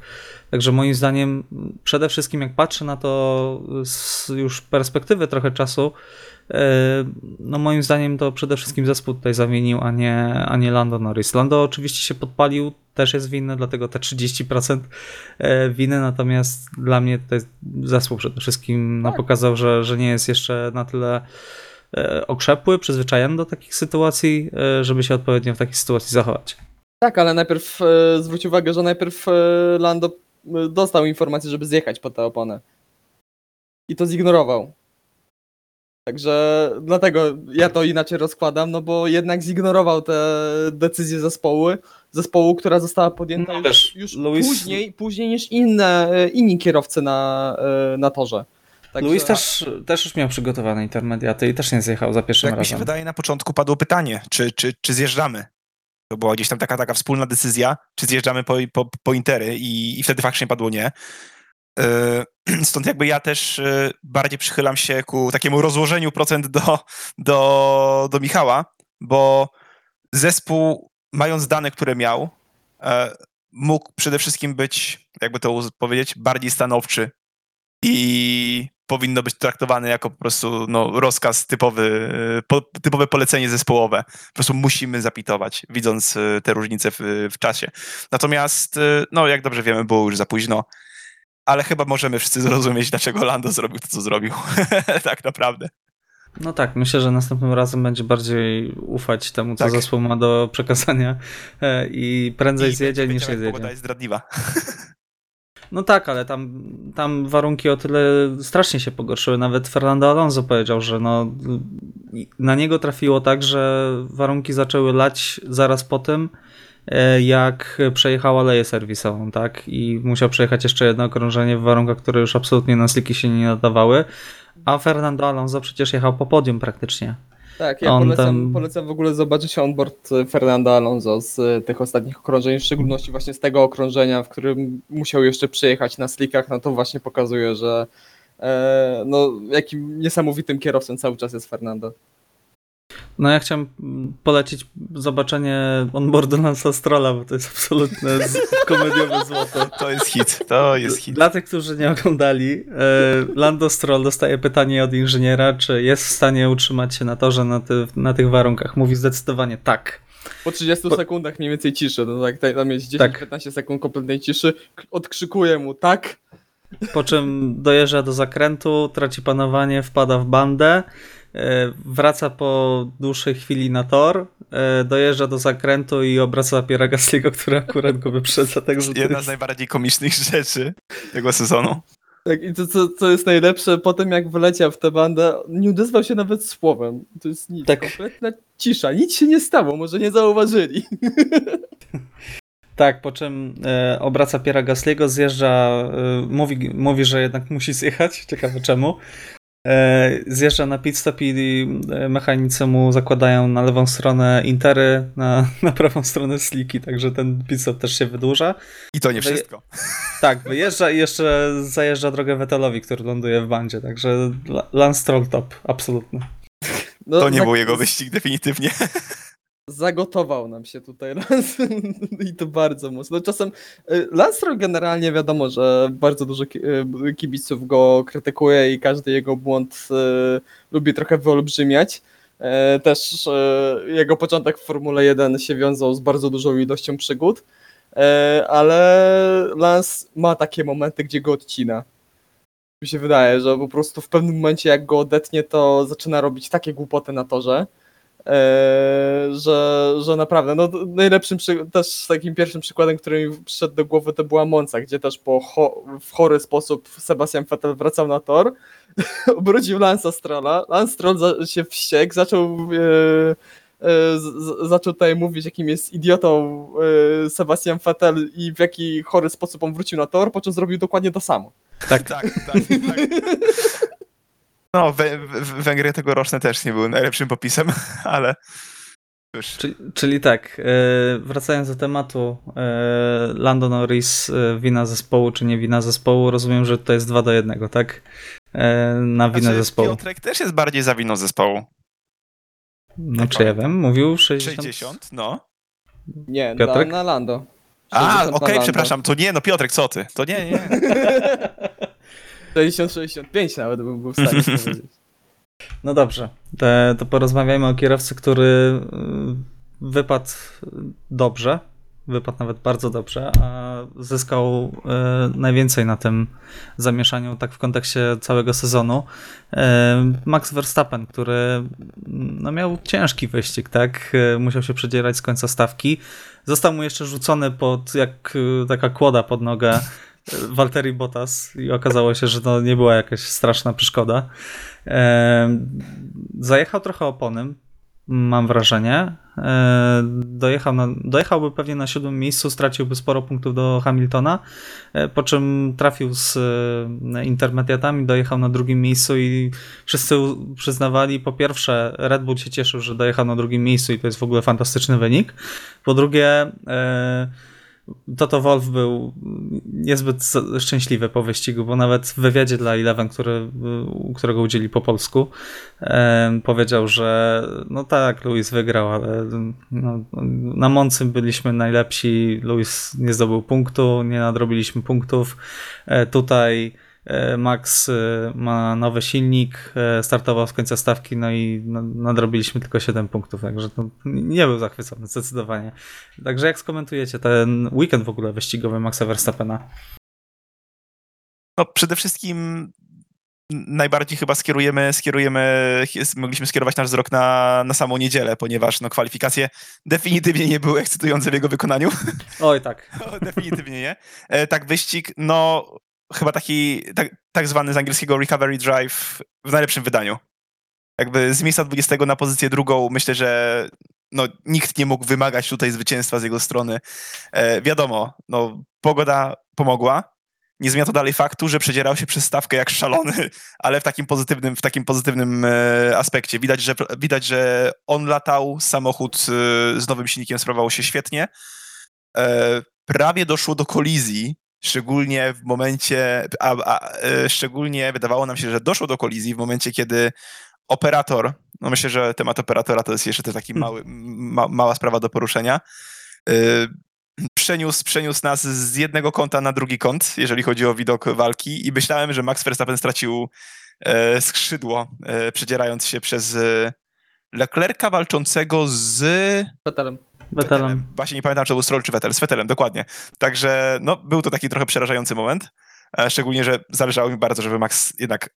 Także moim zdaniem, przede wszystkim jak patrzę na to z już perspektywy trochę czasu, no moim zdaniem to przede wszystkim zespół tutaj zamienił, a nie, a nie Lando Norris. Lando oczywiście się podpalił, też jest winny, dlatego te 30% e, winy, natomiast dla mnie jest zespół przede wszystkim no, Tak. pokazał, że, że nie jest jeszcze na tyle e, okrzepły, przyzwyczajony do takich sytuacji, e, żeby się odpowiednio w takiej sytuacji zachować. Tak, ale najpierw e, zwróć uwagę, że najpierw e, Lando e, dostał informację, żeby zjechać po tę oponę. I to zignorował. Także dlatego ja to inaczej rozkładam, no bo jednak zignorował te decyzje zespołu, zespołu, która została podjęta No już, Lewis- później, później niż inne, e, inni kierowcy na, e, na torze. Także- Luis też, też już miał przygotowane intermediaty i też nie zjechał za pierwszym Jak mi się razem. wydaje, na początku padło pytanie, czy, czy, czy zjeżdżamy. To była gdzieś tam taka, taka wspólna decyzja, czy zjeżdżamy po, po, po intery i, i wtedy faktycznie padło nie. Yy, Stąd jakby ja też yy, bardziej przychylam się ku takiemu rozłożeniu procent do, do, do Michała, bo zespół, mając dane, które miał, e, mógł przede wszystkim być, jakby to powiedzieć, bardziej stanowczy i powinno być traktowane jako po prostu no, rozkaz typowy, e, po, typowe polecenie zespołowe. Po prostu musimy zapitować, widząc e, te różnice w, w czasie. Natomiast, e, no jak dobrze wiemy, było już za późno, ale chyba możemy wszyscy zrozumieć, dlaczego Lando zrobił to, co zrobił. tak naprawdę. No tak, myślę, że następnym razem będzie bardziej ufać temu, co Tak. zespół ma do przekazania e, i prędzej I zjedzie niż nie jak pogoda zjedzie. jest zdradliwa. No tak, ale tam, tam warunki o tyle strasznie się pogorszyły. Nawet Fernando Alonso powiedział, że no, na niego trafiło tak, że warunki zaczęły lać zaraz po tym, jak przejechała leję serwisową, tak? I musiał przejechać jeszcze jedno okrążenie w warunkach, które już absolutnie na sliki się nie nadawały. A Fernando Alonso przecież jechał po podium praktycznie. Tak, ja polecam, tam- polecam w ogóle zobaczyć onboard Fernando Alonso z e, tych ostatnich okrążeń, w szczególności właśnie z tego okrążenia, w którym musiał jeszcze przejechać na slickach, no to właśnie pokazuje, że e, no, jakim niesamowitym kierowcą cały czas jest Fernando. No ja chciałem polecić zobaczenie onboardu Lance'a Strolla, bo to jest absolutne z- komediowe złoto. To jest hit, to jest hit. Dla tych, którzy nie oglądali, e, Lando Stroll dostaje pytanie od inżyniera, czy jest w stanie utrzymać się na torze na, ty, na tych warunkach. Mówi zdecydowanie tak. Po 30 Bo- sekundach mniej więcej ciszy, no tak, tak, tam jest Tak. 10-15 sekund kompletnej ciszy, k- odkrzykuje mu tak, Po czym dojeżdża do zakrętu, traci panowanie, wpada w bandę, wraca po dłuższej chwili na tor, e, dojeżdża do zakrętu i obraca Piera Gasly'ego, który akurat go wyprzedza. Także Jedna jest- z najbardziej komicznych rzeczy tego sezonu. Tak, i to co, co jest najlepsze, potem jak wyleciał w tę bandę, nie odezwał się nawet słowem. To jest nic, Tak. kompletna cisza, nic się nie stało, może nie zauważyli. Tak, po czym e, obraca Piera Gasly'ego, zjeżdża, e, mówi, mówi, że jednak musi zjechać, ciekawe czemu. E, zjeżdża na pit stop i e, mechanicy mu zakładają na lewą stronę intery, na, na prawą stronę sliki, także ten pit stop też się wydłuża. I to nie Wyje- wszystko. Tak, wyjeżdża i jeszcze zajeżdża drogę Vettelowi, który ląduje w bandzie, także La- Lance Stroll top, absolutnie. No, To nie za- był jego wyścig definitywnie. Zagotował nam się tutaj Lance i to bardzo mocno. Czasem y, Lance Stroll generalnie wiadomo, że bardzo dużo y, kibiców go krytykuje i każdy jego błąd y, lubi trochę wyolbrzymiać. E, Też jego początek w Formule 1 się wiązał z bardzo dużą ilością przygód, e, ale Lance ma takie momenty, gdzie go odcina. Mi się wydaje, że po prostu w pewnym momencie jak go odetnie, to zaczyna robić takie głupoty na torze, że, że naprawdę, no najlepszym, też takim pierwszym przykładem, który mi przyszedł do głowy, to była Monza, gdzie też po cho, w chory sposób Sebastian Vettel wracał na tor, obrócił Lance'a Strolla, Lance Stroll za, się wściekł, zaczął e, z, z, zaczął tutaj mówić, jakim jest idiotą e, Sebastian Vettel i w jaki chory sposób on wrócił na tor, po czym zrobił dokładnie to samo. Tak, Tak, tak, tak. No, Wę- Wę- Węgry tegoroczne też nie były najlepszym popisem, ale. Czyli, czyli tak, e, wracając do tematu, e, Lando Norris, e, wina zespołu czy nie wina zespołu, rozumiem, że to jest 2 do 1, tak? Na winę Znaczy, zespołu. Piotrek też jest bardziej za winą zespołu. No czy ja wiem, mówił 60. 60, no. Nie, na, Piotrek? na Lando. A, 60 na okej, Lando. przepraszam, to nie, no Piotrek, co ty? To nie, nie. 60-65 nawet bym był w stanie powiedzieć. No dobrze, to, to porozmawiajmy o kierowcy, który y, wypadł dobrze, wypadł nawet bardzo dobrze, a zyskał y, najwięcej na tym zamieszaniu, tak w kontekście całego sezonu. Y, Max Verstappen, który no, miał ciężki wyścig, tak? Y, Musiał się przedzierać z końca stawki. Został mu jeszcze rzucony pod, jak y, taka kłoda pod nogę Valtteri Bottas i okazało się, że to nie była jakaś straszna przeszkoda. Zajechał trochę oponym, mam wrażenie. Dojechał na, dojechałby pewnie na siódmym miejscu, straciłby sporo punktów do Hamiltona, e, po czym trafił z e, intermediatami, dojechał na drugim miejscu i wszyscy przyznawali, po pierwsze Red Bull się cieszył, że dojechał na drugim miejscu i to jest w ogóle fantastyczny wynik. Po drugie e, Toto Wolf był niezbyt szczęśliwy po wyścigu, bo nawet w wywiadzie dla Eleven, który, którego udzieli po polsku, powiedział, że no tak, Luis wygrał, ale no, na Moncy byliśmy najlepsi, Luis nie zdobył punktu, nie nadrobiliśmy punktów. E, tutaj Max e, ma nowy silnik, e, startował z końca stawki, no i na- nadrobiliśmy tylko 7 punktów, także to nie był zachwycony zdecydowanie. Także jak skomentujecie ten weekend w ogóle wyścigowy Maxa Verstappena? No przede wszystkim najbardziej chyba skierujemy, skierujemy, mogliśmy skierować nasz wzrok na, na samą niedzielę, ponieważ no, kwalifikacje definitywnie nie były ekscytujące w jego wykonaniu. Oj tak, No, definitywnie nie. E, tak, wyścig, no chyba taki tak, tak zwany z angielskiego recovery drive w najlepszym wydaniu. Jakby z miejsca 20 na pozycję drugą myślę, że no, nikt nie mógł wymagać tutaj zwycięstwa z jego strony. E, wiadomo, no, pogoda pomogła. Nie zmienia to dalej faktu, że przedzierał się przez stawkę jak szalony, ale w takim pozytywnym, w takim pozytywnym e, aspekcie. Widać że, widać, że on latał, samochód e, z nowym silnikiem sprawował się świetnie. E, prawie doszło do kolizji, szczególnie w momencie, a, a, e, szczególnie wydawało nam się, że doszło do kolizji w momencie, kiedy operator, no myślę, że temat operatora to jest jeszcze to taki mały, ma, mała sprawa do poruszenia, e, przeniósł, przeniósł nas z jednego kąta na drugi kąt, jeżeli chodzi o widok walki i myślałem, że Max Verstappen stracił e, skrzydło, e, przedzierając się przez e, Leclerca walczącego z Vettelem. Vettelem. Właśnie nie pamiętam, czy to był Stroll czy Vettel. Z Vettelem, dokładnie. Także no, był to taki trochę przerażający moment. E, Szczególnie, że zależało mi bardzo, żeby Max jednak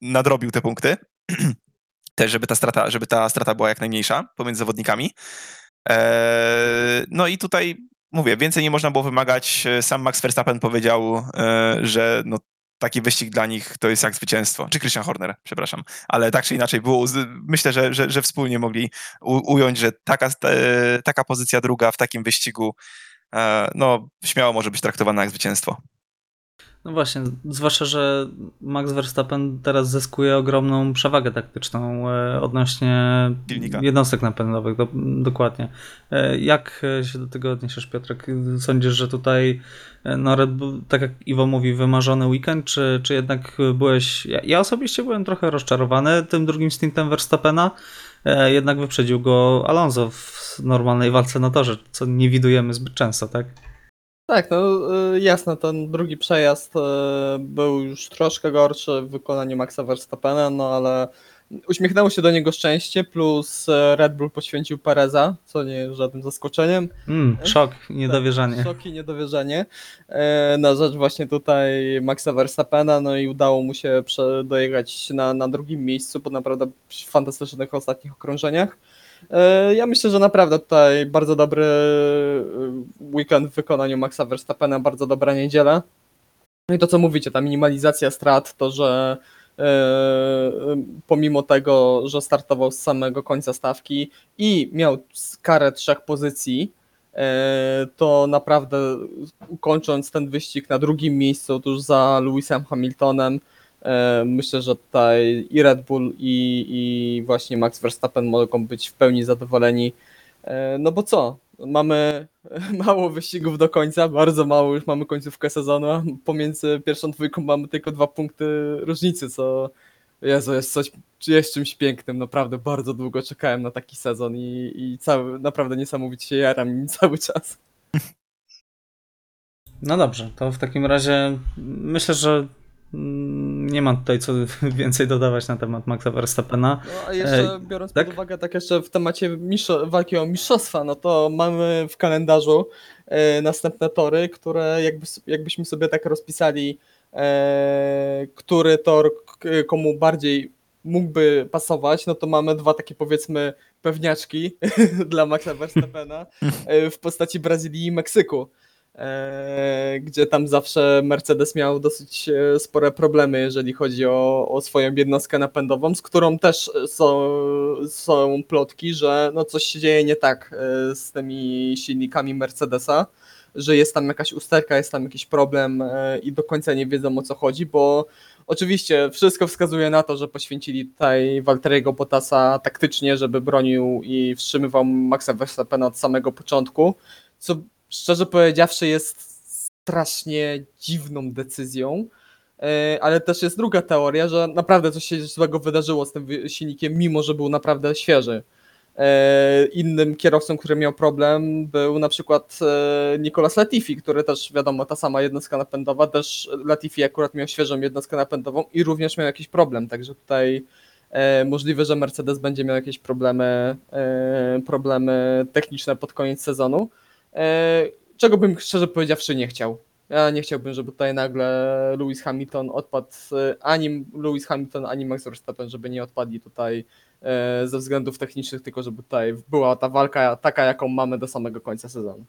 nadrobił te punkty. Też, żeby ta strata, żeby ta strata była jak najmniejsza pomiędzy zawodnikami. E, No i tutaj mówię, więcej nie można było wymagać. Sam Max Verstappen powiedział, e, że no, taki wyścig dla nich to jest jak zwycięstwo. Czy Christian Horner, przepraszam. Ale tak czy inaczej było. Myślę, że, że, że wspólnie mogli u, ująć, że taka, e, taka pozycja druga w takim wyścigu e, no, śmiało może być traktowana jak zwycięstwo. No właśnie, zwłaszcza, że Max Verstappen teraz zyskuje ogromną przewagę taktyczną e, odnośnie jednostek napędowych, do, dokładnie. E, Jak się do tego odniesiesz, Piotrek? Sądzisz, że tutaj e, no Red Bull, tak jak Iwo mówi, wymarzony weekend, czy, czy jednak byłeś... Ja, ja osobiście byłem trochę rozczarowany tym drugim stintem Verstappena, jednak wyprzedził go Alonso w normalnej walce na torze, co nie widujemy zbyt często, tak? Tak, no y, jasne, ten drugi przejazd y, był już troszkę gorszy w wykonaniu Maxa Verstappena, no ale uśmiechnęło się do niego szczęście, plus y, Red Bull poświęcił Pereza, co nie jest żadnym zaskoczeniem. Mm, szok, niedowierzanie. Tak, szok i niedowierzanie na rzecz właśnie tutaj Maxa Verstappena, no i udało mu się dojechać na, na drugim miejscu po naprawdę fantastycznych ostatnich okrążeniach. E, Ja myślę, że naprawdę tutaj bardzo dobry e, weekend w wykonaniu Maxa Verstappena, bardzo dobra niedziela. No i to co mówicie, ta minimalizacja strat, to że pomimo tego, że startował z samego końca stawki i miał karę trzech pozycji, e, to naprawdę kończąc ten wyścig na drugim miejscu, tuż za Lewisem Hamiltonem, e, myślę, że tutaj i Red Bull i, i właśnie Max Verstappen mogą być w pełni zadowoleni. E, no bo co? Mamy mało wyścigów do końca, bardzo mało, już mamy końcówkę sezonu, a pomiędzy pierwszą dwójką mamy tylko dwa punkty różnicy, co Jezu, jest coś, jest czymś pięknym, naprawdę bardzo długo czekałem na taki sezon i, i cały, naprawdę niesamowicie się jaram nim cały czas. No dobrze, to w takim razie myślę, że nie mam tutaj co więcej dodawać na temat Maxa Verstappena. No, a jeszcze biorąc tak? pod uwagę tak jeszcze w temacie walki o mistrzostwa, no to mamy w kalendarzu e, następne tory, które jakby, jakbyśmy sobie tak rozpisali, e, który tor komu bardziej mógłby pasować, no to mamy dwa takie powiedzmy pewniaczki dla Maxa Verstappena e, w postaci Brazylii i Meksyku. E, gdzie tam zawsze Mercedes miał dosyć e, spore problemy, jeżeli chodzi o, o swoją jednostkę napędową, z którą też są, są plotki, że no coś się dzieje nie tak e, z tymi silnikami Mercedesa, że jest tam jakaś usterka, jest tam jakiś problem i do końca nie wiedzą o co chodzi, bo oczywiście wszystko wskazuje na to, że poświęcili tutaj Walteriego Bottasa taktycznie, żeby bronił i wstrzymywał Maxa Verstappena od samego początku, co szczerze powiedziawszy jest strasznie dziwną decyzją, e, ale też jest druga teoria, że naprawdę coś się złego wydarzyło z tym silnikiem, mimo że był naprawdę świeży. E, innym kierowcą, który miał problem był na przykład e, Nicolas Latifi, który też wiadomo, ta sama jednostka napędowa, też Latifi akurat miał świeżą jednostkę napędową i również miał jakiś problem, także tutaj możliwe, że Mercedes będzie miał jakieś problemy, problemy techniczne pod koniec sezonu. E, czego bym szczerze powiedziawszy nie chciał. Ja nie chciałbym, żeby tutaj nagle Lewis Hamilton odpadł, ani Lewis Hamilton, ani Max Verstappen, żeby nie odpadli tutaj e, ze względów technicznych, tylko żeby tutaj była ta walka taka, jaką mamy do samego końca sezonu.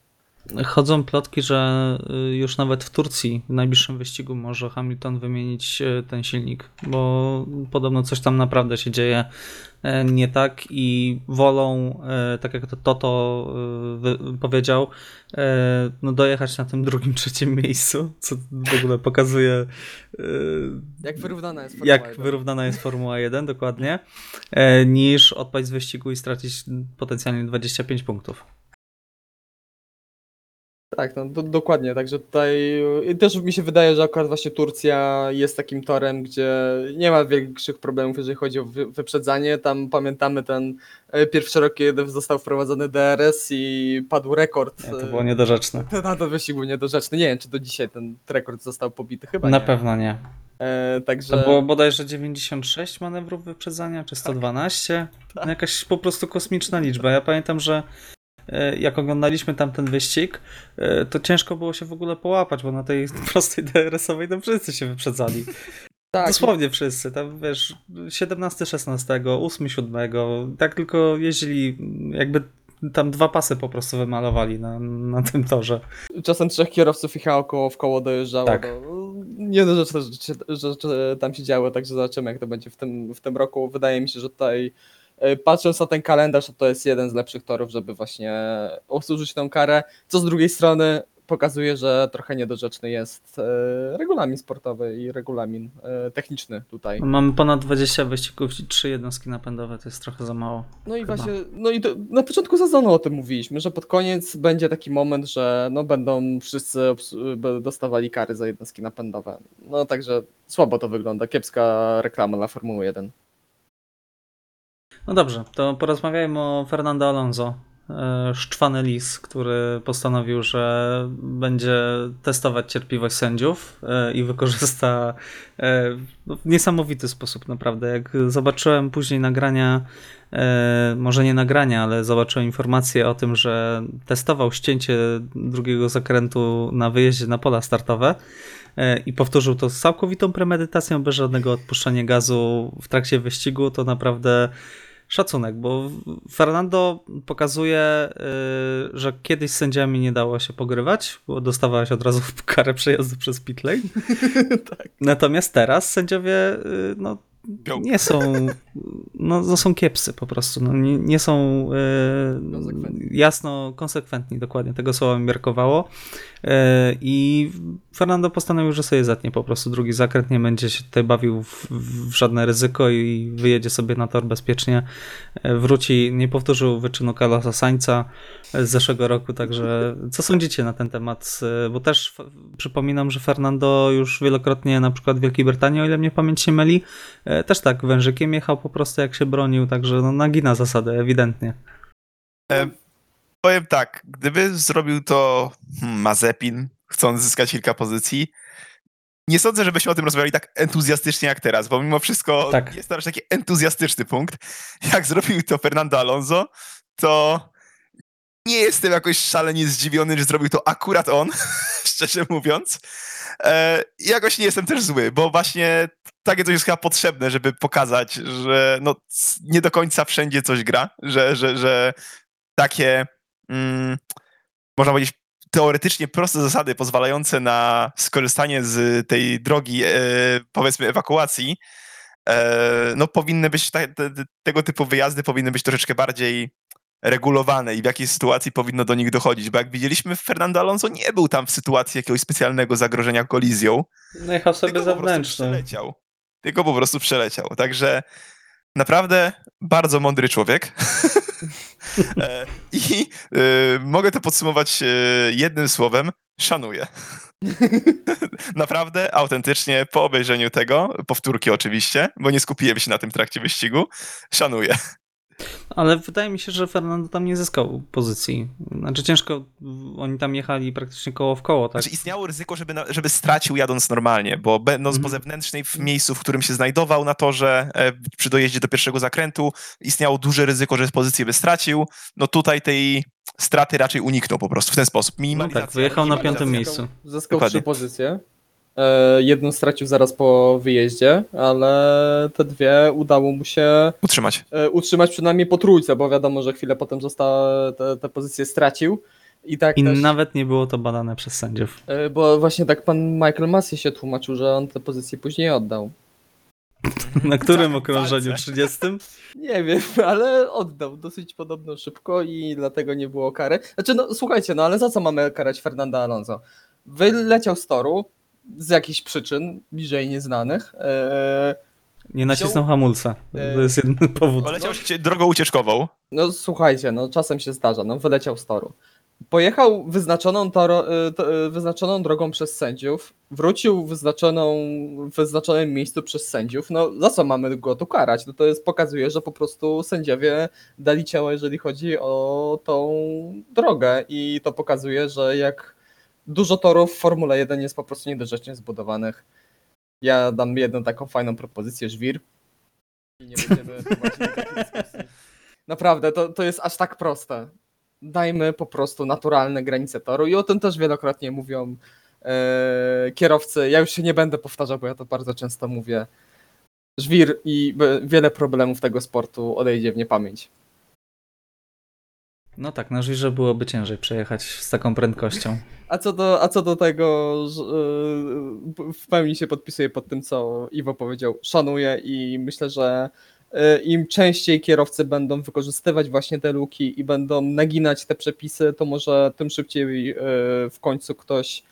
Chodzą plotki, że y, już nawet w Turcji w najbliższym wyścigu może Hamilton wymienić y, ten silnik, bo podobno coś tam naprawdę się dzieje e, nie tak i wolą, e, tak jak to Toto e, powiedział, no dojechać na tym drugim, trzecim miejscu, co w ogóle pokazuje jak wyrównana jest Formuła jak 1. wyrównana jest Formuła 1, dokładnie, niż odpaść z wyścigu i stracić potencjalnie 25 punktów. Tak, no do, dokładnie, także tutaj też mi się wydaje, że akurat właśnie Turcja jest takim torem, gdzie nie ma większych problemów, jeżeli chodzi o wyprzedzanie. Tam pamiętamy ten e, pierwszy rok, kiedy został wprowadzony DRS i padł rekord. Nie, to było niedorzeczne. Na to wyścig był niedorzeczny. Nie wiem, czy do dzisiaj ten rekord został pobity, chyba Na nie. pewno nie. E, także... To było bodajże 96 manewrów wyprzedzania, czy 112? Tak. No jakaś po prostu kosmiczna liczba. Ja pamiętam, że jak oglądaliśmy tam ten wyścig, e, to ciężko było się w ogóle połapać, bo na tej prostej DRS-owej to wszyscy się wyprzedzali. Tak. Dosłownie wszyscy, tam wiesz, 17, 16, 8, 7, tak tylko jeździli, jakby tam dwa pasy po prostu wymalowali na, na tym torze. Czasem trzech kierowców jechało koło w koło dojeżdżało. Tak. No, nie no, rzeczy, rzeczy tam się działy, także zobaczymy jak to będzie w tym, w tym roku. Wydaje mi się, że tutaj E, patrząc na ten kalendarz, to jest jeden z lepszych torów, żeby właśnie obsłużyć tę karę, co z drugiej strony pokazuje, że trochę niedorzeczny jest e, regulamin sportowy i regulamin e, techniczny tutaj. Mamy ponad 20 wyścigów i 3 jednostki napędowe, to jest trochę za mało. No i chyba. właśnie, no i na początku sezonu o tym mówiliśmy, że pod koniec będzie taki moment, że no będą wszyscy dostawali kary za jednostki napędowe. No także słabo to wygląda, kiepska reklama dla Formuły 1. No dobrze, to porozmawiajmy o Fernando Alonso. E, szczwany lis, który postanowił, że będzie testować cierpliwość sędziów e, i wykorzysta e, no, w niesamowity sposób, naprawdę. Jak zobaczyłem później nagrania, może nie nagrania, ale zobaczyłem informację o tym, że testował ścięcie drugiego zakrętu na wyjeździe na pola startowe i powtórzył to z całkowitą premedytacją, bez żadnego odpuszczania gazu w trakcie wyścigu, to naprawdę szacunek, bo Fernando pokazuje, y, że kiedyś z sędziami nie dało się pogrywać, bo dostawałeś od razu karę przejazdu przez pit lane. tak. Natomiast teraz sędziowie y, no, nie są, no, są kiepscy po prostu, no, nie, nie są e, Konsekwentni. jasno konsekwentni, dokładnie tego słowa mi brakowało. E, i Fernando postanowił, że sobie zetnie po prostu drugi zakręt, nie będzie się tutaj bawił w, w żadne ryzyko i wyjedzie sobie na tor bezpiecznie, e, wróci, nie powtórzył wyczynu Carlosa Sańca z zeszłego roku, także co sądzicie na ten temat, E, bo też przypominam, że Fernando już wielokrotnie na przykład w Wielkiej Brytanii, o ile mnie pamięć się myli, E, Też tak, wężykiem jechał po prostu jak się bronił, także no, nagina zasady, ewidentnie. Powiem tak, gdyby zrobił to hmm, Mazepin, chcąc zyskać kilka pozycji, nie sądzę, żebyśmy o tym rozmawiali tak entuzjastycznie jak teraz, bo mimo wszystko Tak. jest to raczej taki entuzjastyczny punkt. Jak zrobił to Fernando Alonso, to nie jestem jakoś szalenie zdziwiony, że zrobił to akurat on, szczerze mówiąc. E, jakoś nie jestem też zły, bo właśnie takie coś jest chyba potrzebne, żeby pokazać, że no, nie do końca wszędzie coś gra, że, że, że takie, mm, można powiedzieć, teoretycznie proste zasady pozwalające na skorzystanie z tej drogi, e, powiedzmy, ewakuacji, e, no powinny być, te, te, tego typu wyjazdy powinny być troszeczkę bardziej regulowane i w jakiej sytuacji powinno do nich dochodzić, bo jak widzieliśmy, Fernando Alonso nie był tam w sytuacji jakiegoś specjalnego zagrożenia kolizją, No jechał sobie tylko po prostu zewnętrzny. przeleciał. Tylko po prostu przeleciał. Także naprawdę bardzo mądry człowiek. E, I e, mogę to podsumować e, jednym słowem. Szanuję. Naprawdę, autentycznie, po obejrzeniu tego, powtórki oczywiście, bo nie skupiłem się na tym trakcie wyścigu, szanuję. Ale wydaje mi się, że Fernando tam nie zyskał pozycji. Znaczy ciężko, oni tam jechali praktycznie koło w koło, tak? Znaczy istniało ryzyko, żeby, na, żeby stracił jadąc normalnie, bo będąc po Mhm. zewnętrznej w miejscu, w którym się znajdował na torze e, przy dojeździe do pierwszego zakrętu, istniało duże ryzyko, że pozycję by stracił. No tutaj tej straty raczej uniknął po prostu w ten sposób. No tak, wyjechał na piątym miejscu. Zyskał trzy pozycje. E, jedną stracił zaraz po wyjeździe, ale te dwie udało mu się Utrzymać. e, utrzymać przynajmniej po trójce, bo wiadomo, że chwilę potem został, te, te pozycje stracił. I tak I też, nawet nie było to badane przez sędziów. e, bo właśnie tak pan Michael Massey się tłumaczył, że on te pozycje później oddał. Na którym Tak, okrążeniu? walce. 30? Nie wiem, ale oddał dosyć podobno szybko i dlatego nie było kary. Znaczy, no słuchajcie, no ale za co mamy karać Fernanda Alonso? Wyleciał z toru z jakichś przyczyn, bliżej nieznanych. E, Nie nacisnął hamulca. E, To jest jedyny powód. Poleciał się drogą ucieczkową. No słuchajcie, no czasem się zdarza, no wyleciał z toru. Pojechał wyznaczoną, toro, y, to, y, wyznaczoną drogą przez sędziów, wrócił wyznaczoną, w wyznaczonym miejscu przez sędziów. No za co mamy go tu karać? No to jest, pokazuje, że po prostu sędziowie dali ciało, jeżeli chodzi o tą drogę i to pokazuje, że jak dużo torów w Formule 1 jest po prostu niedorzecznie zbudowanych. Ja dam jedną taką fajną propozycję, żwir. I nie będziemy. Naprawdę, to, to jest aż tak proste. Dajmy po prostu naturalne granice toru i o tym też wielokrotnie mówią e, kierowcy. Ja już się nie będę powtarzał, bo ja to bardzo często mówię. Żwir i b- wiele problemów tego sportu odejdzie w niepamięć. No tak, na żwirze byłoby ciężej przejechać z taką prędkością. A co do, a co do tego, że, e, w pełni się podpisuję pod tym, co Iwo powiedział. Szanuję i myślę, że e, im częściej kierowcy będą wykorzystywać właśnie te luki i będą naginać te przepisy, to może tym szybciej e, w końcu ktoś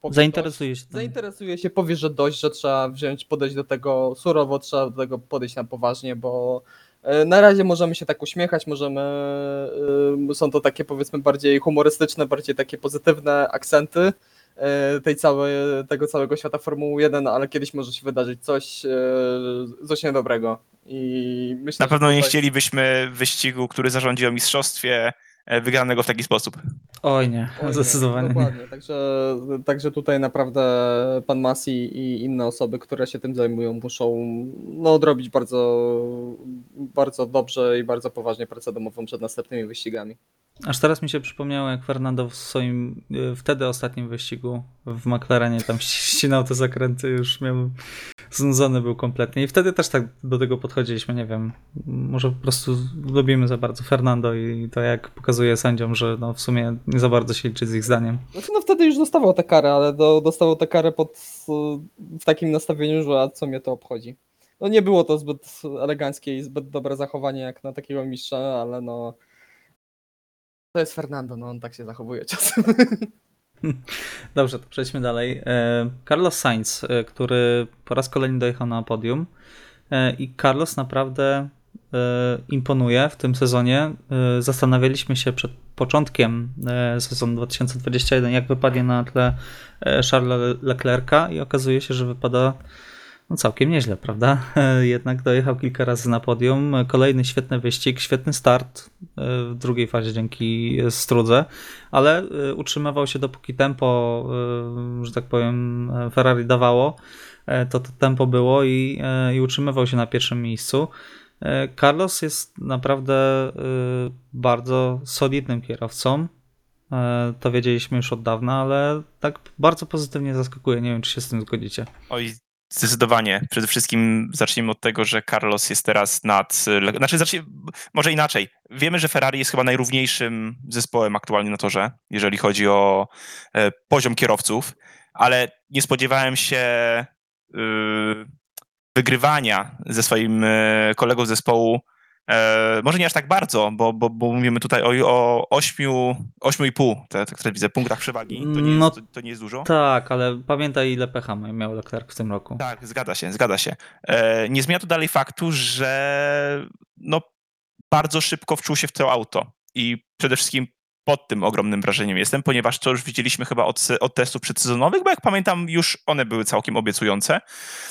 powie Zainteresuje się. Zainteresuje się, powie, że dość, że trzeba wziąć, podejść do tego surowo, trzeba do tego podejść na poważnie, bo na razie możemy się tak uśmiechać, możemy, e, są to takie powiedzmy bardziej humorystyczne, bardziej takie pozytywne akcenty e, tej całej, tego całego świata Formuły 1, ale kiedyś może się wydarzyć coś, e, coś niedobrego. I myślę, Na pewno że nie tutaj- chcielibyśmy wyścigu, który zarządzi o mistrzostwie, e, wygranego w taki sposób. Oj nie, Oj nie, zdecydowanie nie. Dokładnie, także, także tutaj naprawdę pan Masi i inne osoby, które się tym zajmują, muszą no, odrobić bardzo, bardzo dobrze i bardzo poważnie pracę domową przed następnymi wyścigami. Aż teraz mi się przypomniało, jak Fernando w swoim y, wtedy ostatnim wyścigu w McLarenie tam ścinał te zakręty, już miał znudzony był kompletnie. I wtedy też tak do tego podchodziliśmy, nie wiem, może po prostu lubimy za bardzo Fernando i to jak pokazuje sędziom, że no w sumie nie za bardzo się liczy z ich zdaniem. Znaczy, no wtedy już dostawał tę karę, ale do, dostawał tę karę pod, w takim nastawieniu, że a co mnie to obchodzi. No nie było to zbyt eleganckie i zbyt dobre zachowanie jak na takiego mistrza, ale no to jest Fernando, no on tak się zachowuje czasem. Dobrze, to przejdźmy dalej. E, Carlos Sainz, e, który po raz kolejny dojechał na podium e, i Carlos naprawdę imponuje w tym sezonie. Zastanawialiśmy się przed początkiem sezonu 2021, jak wypadnie na tle Charlesa Leclerca i okazuje się, że wypada no całkiem nieźle, prawda? Jednak dojechał kilka razy na podium. Kolejny świetny wyścig, świetny start e, w drugiej fazie dzięki Strudze, ale e, utrzymywał się dopóki tempo, e, że tak powiem, Ferrari dawało. To, to tempo było i, i utrzymywał się na pierwszym miejscu. Carlos jest naprawdę bardzo solidnym kierowcą. To wiedzieliśmy już od dawna, ale tak bardzo pozytywnie zaskakuje. Nie wiem, czy się z tym zgodzicie. Oj, Zdecydowanie. Przede wszystkim zacznijmy od tego, że Carlos jest teraz nad. Znaczy, zacznijmy, może inaczej. Wiemy, że Ferrari jest chyba najrówniejszym zespołem aktualnie na torze, jeżeli chodzi o e, poziom kierowców, ale nie spodziewałem się y, wygrywania ze swoim e, kolegą zespołu E, może nie aż tak bardzo, bo, bo, bo mówimy tutaj o, o 8, 8,5 tak, tak widzę, punktach przewagi. To nie, jest, no, to, to, nie jest dużo. Tak, ale pamiętaj ile pecha miał Leclerc w tym roku. Tak, zgadza się, zgadza się. E, nie zmienia to dalej faktu, że no, bardzo szybko wczuł się w to auto i przede wszystkim pod tym ogromnym wrażeniem jestem, ponieważ to już widzieliśmy chyba od, od testów przedsezonowych, bo jak pamiętam, już one były całkiem obiecujące.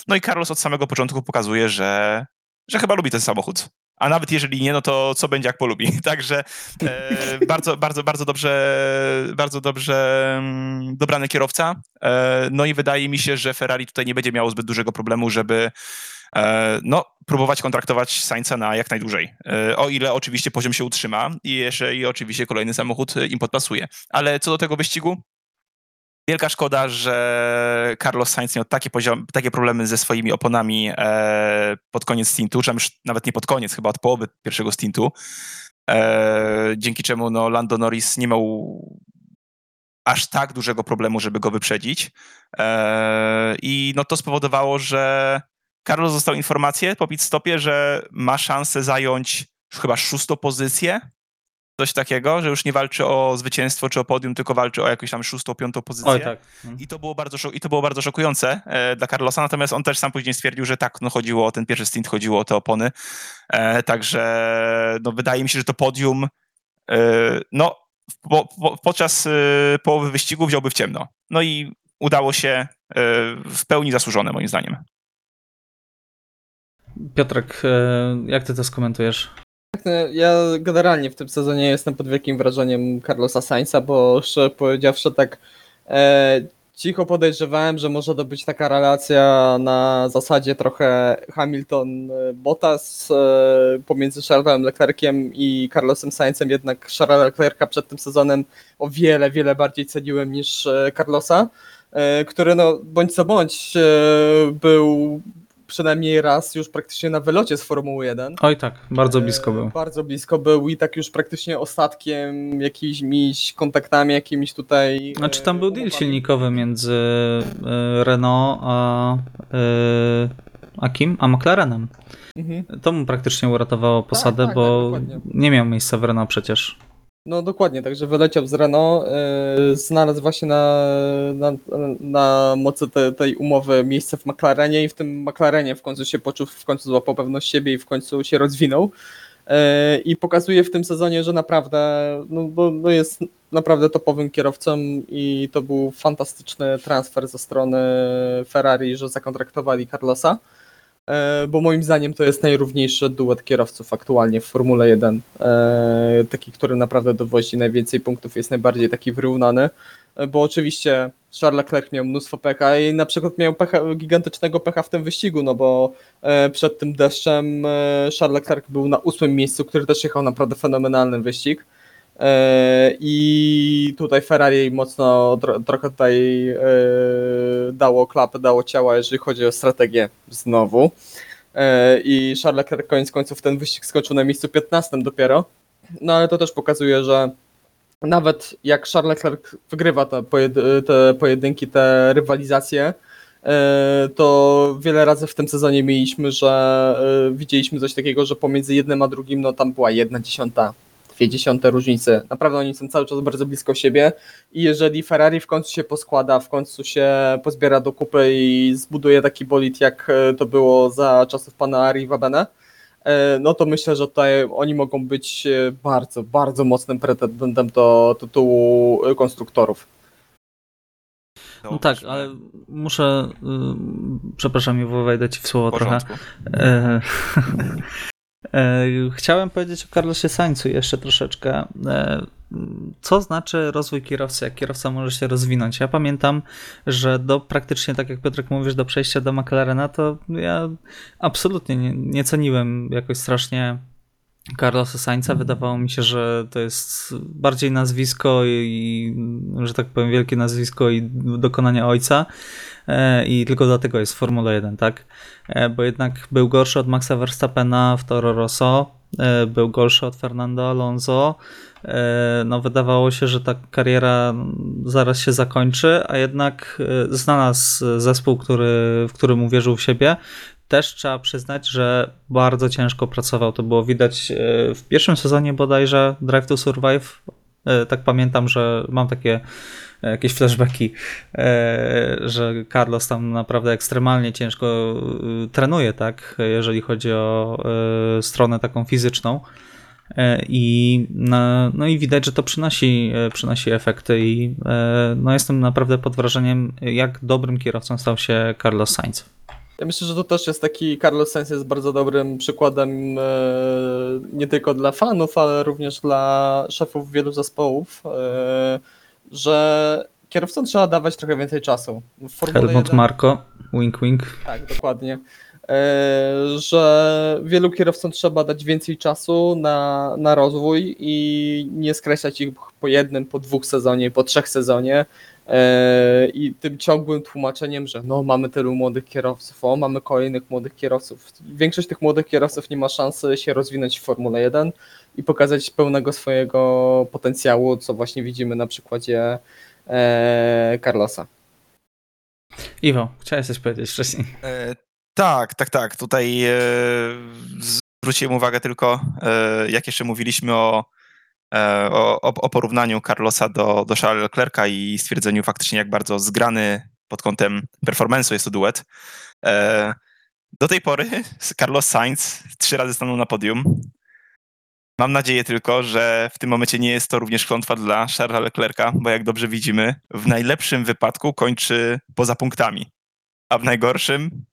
No i Carlos od samego początku pokazuje, że, że chyba lubi ten samochód a nawet jeżeli nie, no to co będzie, jak polubi. Także e, bardzo, bardzo, bardzo dobrze, bardzo dobrze mm, dobrany kierowca. E, no i wydaje mi się, że Ferrari tutaj nie będzie miało zbyt dużego problemu, żeby e, no, próbować kontraktować Sainza na jak najdłużej. E, o ile oczywiście poziom się utrzyma i jeszcze i oczywiście kolejny samochód im podpasuje. Ale co do tego wyścigu, Wielka szkoda, że Carlos Sainz miał takie, poziom, takie problemy ze swoimi oponami e, pod koniec stintu, czy już nawet nie pod koniec, chyba od połowy pierwszego stintu, e, dzięki czemu no, Lando Norris nie miał aż tak dużego problemu, żeby go wyprzedzić. E, I no, to spowodowało, że Carlos dostał informację po pit stopie, że ma szansę zająć chyba szóstą pozycję coś takiego, że już nie walczy o zwycięstwo czy o podium, tylko walczy o jakąś tam szóstą, piątą pozycję. Oj, tak. I, to było bardzo, I to było bardzo szokujące e, dla Carlosa, natomiast on też sam później stwierdził, że tak, no chodziło o ten pierwszy stint, chodziło o te opony. E, także no, wydaje mi się, że to podium e, no, po, po, podczas e, połowy wyścigu wziąłby w ciemno. No i udało się e, w pełni zasłużone moim zdaniem. Piotrek, e, jak ty to skomentujesz? No, ja generalnie w tym sezonie jestem pod wielkim wrażeniem Carlosa Sainza, bo szczerze powiedziawszy tak e, cicho podejrzewałem, że może to być taka relacja na zasadzie trochę Hamilton-Bottas e, pomiędzy Charlesem Leclerciem i Carlosem Sainzem, jednak Charlesa Leclerca przed tym sezonem o wiele, wiele bardziej ceniłem niż e, Carlosa, e, który no bądź co bądź e, był przynajmniej raz już praktycznie na wylocie z Formuły 1. Oj tak, bardzo blisko był. E, bardzo blisko był i tak już praktycznie ostatkiem, jakimiś kontaktami, jakimiś tutaj... Znaczy tam był deal silnikowy między e, Renault a, e, a kim? A McLarenem. Mhm. To mu praktycznie uratowało posadę, tak, tak, bo tak, nie miał miejsca w Renault przecież. No dokładnie, także wyleciał z Renault, yy, znalazł właśnie na, na, na mocy te, tej umowy miejsce w McLarenie i w tym McLarenie w końcu się poczuł, w końcu złapał pewność siebie i w końcu się rozwinął. Yy, I pokazuje w tym sezonie, że naprawdę no, no jest naprawdę topowym kierowcą i to był fantastyczny transfer ze strony Ferrari, że zakontraktowali Carlosa. E, bo moim zdaniem to jest najrówniejszy duet kierowców aktualnie w Formule 1. E, taki, który naprawdę dowozi najwięcej punktów, jest najbardziej taki wyrównany, e, bo oczywiście Charles Leclerc miał mnóstwo pecha i na przykład miał pecha, gigantycznego pecha w tym wyścigu, no bo przed tym deszczem Charles Leclerc był na ósmym miejscu, który też jechał naprawdę fenomenalny wyścig I tutaj Ferrari mocno tro, trochę tutaj e, dało klapę, dało ciała, jeżeli chodzi o strategię znowu. E, I Charles Leclerc koniec końców ten wyścig skoczył na miejscu 15 dopiero. No ale to też pokazuje, że nawet jak Charles Leclerc wygrywa te, te pojedynki, te rywalizacje, e, to wiele razy w tym sezonie mieliśmy, że e, widzieliśmy coś takiego, że pomiędzy jednym a drugim no tam była jedna dziesiąta, dwie dziesiąte różnicy. Naprawdę oni są cały czas bardzo blisko siebie i jeżeli Ferrari w końcu się poskłada, w końcu się pozbiera do kupy i zbuduje taki bolid jak e, to było za czasów pana Ari Wabene, e, no to myślę, że tutaj oni mogą być e, bardzo, bardzo mocnym pretendentem do tytułu e, konstruktorów. No tak, ale muszę. y, przepraszam, Iwo, wejdę ci w słowo w trochę. e, chciałem powiedzieć o Carlosie Sainzu jeszcze troszeczkę. E, co znaczy rozwój kierowcy, jak kierowca może się rozwinąć? Ja pamiętam, że do praktycznie, tak jak Piotrek mówisz, do przejścia do McLarena, to ja absolutnie nie, nie ceniłem jakoś strasznie Carlosa Sainza. Wydawało mi się, że to jest bardziej nazwisko i, że tak powiem, wielkie nazwisko i dokonanie ojca. E, I tylko dlatego jest w Formule 1, tak? E, Bo jednak był gorszy od Maxa Verstappena w Toro Rosso, e, był gorszy od Fernando Alonso. No, wydawało się, że ta kariera zaraz się zakończy, a jednak znalazł zespół, który, w którym uwierzył w siebie. Też trzeba przyznać, że bardzo ciężko pracował. To było widać e, w pierwszym sezonie bodajże Drive to Survive. E, Tak pamiętam, że mam takie e, jakieś flashbacki, że Carlos tam naprawdę ekstremalnie ciężko trenuje, tak, jeżeli chodzi o stronę taką fizyczną. I, no, i widać, że to przynosi, przynosi efekty i no jestem naprawdę pod wrażeniem, jak dobrym kierowcą stał się Carlos Sainz. Ja myślę, że to też jest taki, Carlos Sainz jest bardzo dobrym przykładem e, nie tylko dla fanów, ale również dla szefów wielu zespołów, e, że kierowcom trzeba dawać trochę więcej czasu. Helmut 1 Marko, wink wink. Tak, dokładnie. E, Że wielu kierowcom trzeba dać więcej czasu na, na rozwój i nie skreślać ich po jednym, po dwóch sezonie, po trzech sezonie. E, I tym ciągłym tłumaczeniem, że no mamy tylu młodych kierowców, o mamy kolejnych młodych kierowców. Większość tych młodych kierowców nie ma szansy się rozwinąć w Formule 1 i pokazać pełnego swojego potencjału, co właśnie widzimy na przykładzie e, Carlosa. Iwo, chciałeś coś powiedzieć wcześniej. E, tak, tak, tak. Tutaj e, zwróciłem uwagę tylko, e, jak jeszcze mówiliśmy o, o, o o porównaniu Carlosa do, do Charlesa Leclerca i stwierdzeniu faktycznie, jak bardzo zgrany pod kątem performance'u jest to duet. E, do tej pory Carlos Sainz trzy razy stanął na podium. Mam nadzieję tylko, że w tym momencie nie jest to również klątwa dla Charlesa Leclerca, bo jak dobrze widzimy, w najlepszym wypadku kończy poza punktami, a w najgorszym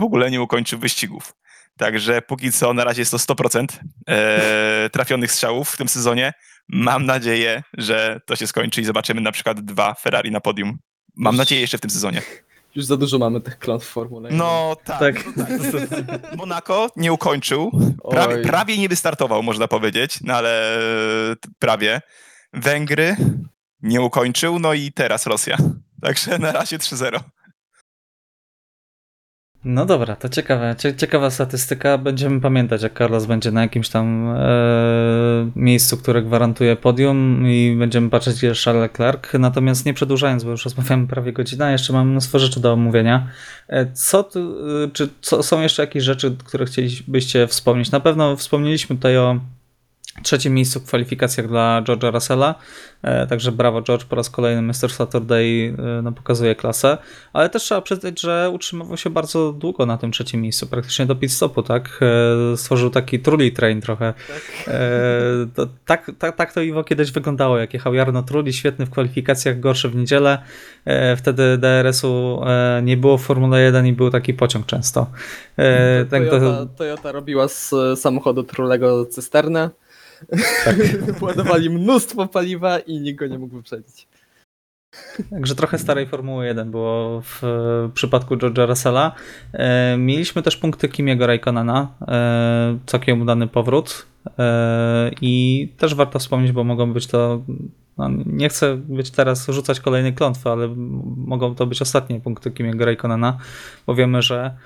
w ogóle nie ukończy wyścigów. Także póki co na razie jest to 100% e, trafionych strzałów w tym sezonie. Mam nadzieję, że to się skończy i zobaczymy na przykład dwa Ferrari na podium. Mam nadzieję jeszcze w tym sezonie. Już za dużo mamy tych klątw w Formule 1. No tak. Tak. no tak. Monaco nie ukończył. Prawie, Oj. prawie nie wystartował, można powiedzieć, no ale e, prawie. Węgry nie ukończył, no i teraz Rosja. Także na razie 3-0. No dobra, to ciekawe, cie- ciekawa statystyka. Będziemy pamiętać, jak Carlos będzie na jakimś tam e, miejscu, które gwarantuje podium i będziemy patrzeć, gdzie Charles Leclerc. Natomiast nie przedłużając, bo już rozmawiamy prawie godzinę, jeszcze mam mnóstwo rzeczy do omówienia. E, Co tu, e, czy co, są jeszcze jakieś rzeczy, które chcielibyście wspomnieć? Na pewno wspomnieliśmy tutaj o trzecim miejscu w kwalifikacjach dla George'a Russella. E, Także brawo George, po raz kolejny Mr. Saturday e, no, pokazuje klasę. Ale też trzeba przyznać, że utrzymywał się bardzo długo na tym trzecim miejscu, praktycznie do pit stopu, tak? E, Stworzył taki truly train trochę. E, To, tak, tak, tak to Iwo kiedyś wyglądało, jak jechał Jarno Trulli, świetny w kwalifikacjach, gorszy w niedzielę. Wtedy DRS-u nie było w Formule 1 i był taki pociąg często. E, tak to- Toyota, Toyota robiła z samochodu Trulego cysternę. Tak. Władowali mnóstwo paliwa i nikt go nie mógł wyprzedzić. Także trochę starej Formuły 1 było w e, przypadku George'a Russella. E, mieliśmy też punkty Kimiego Raikkonena, e, całkiem udany powrót. I też warto wspomnieć, bo mogą być to. No, nie chcę być teraz rzucać kolejnej klątwy, ale mogą to być ostatnie punkty Kimiego Raikkonena, bo wiemy, że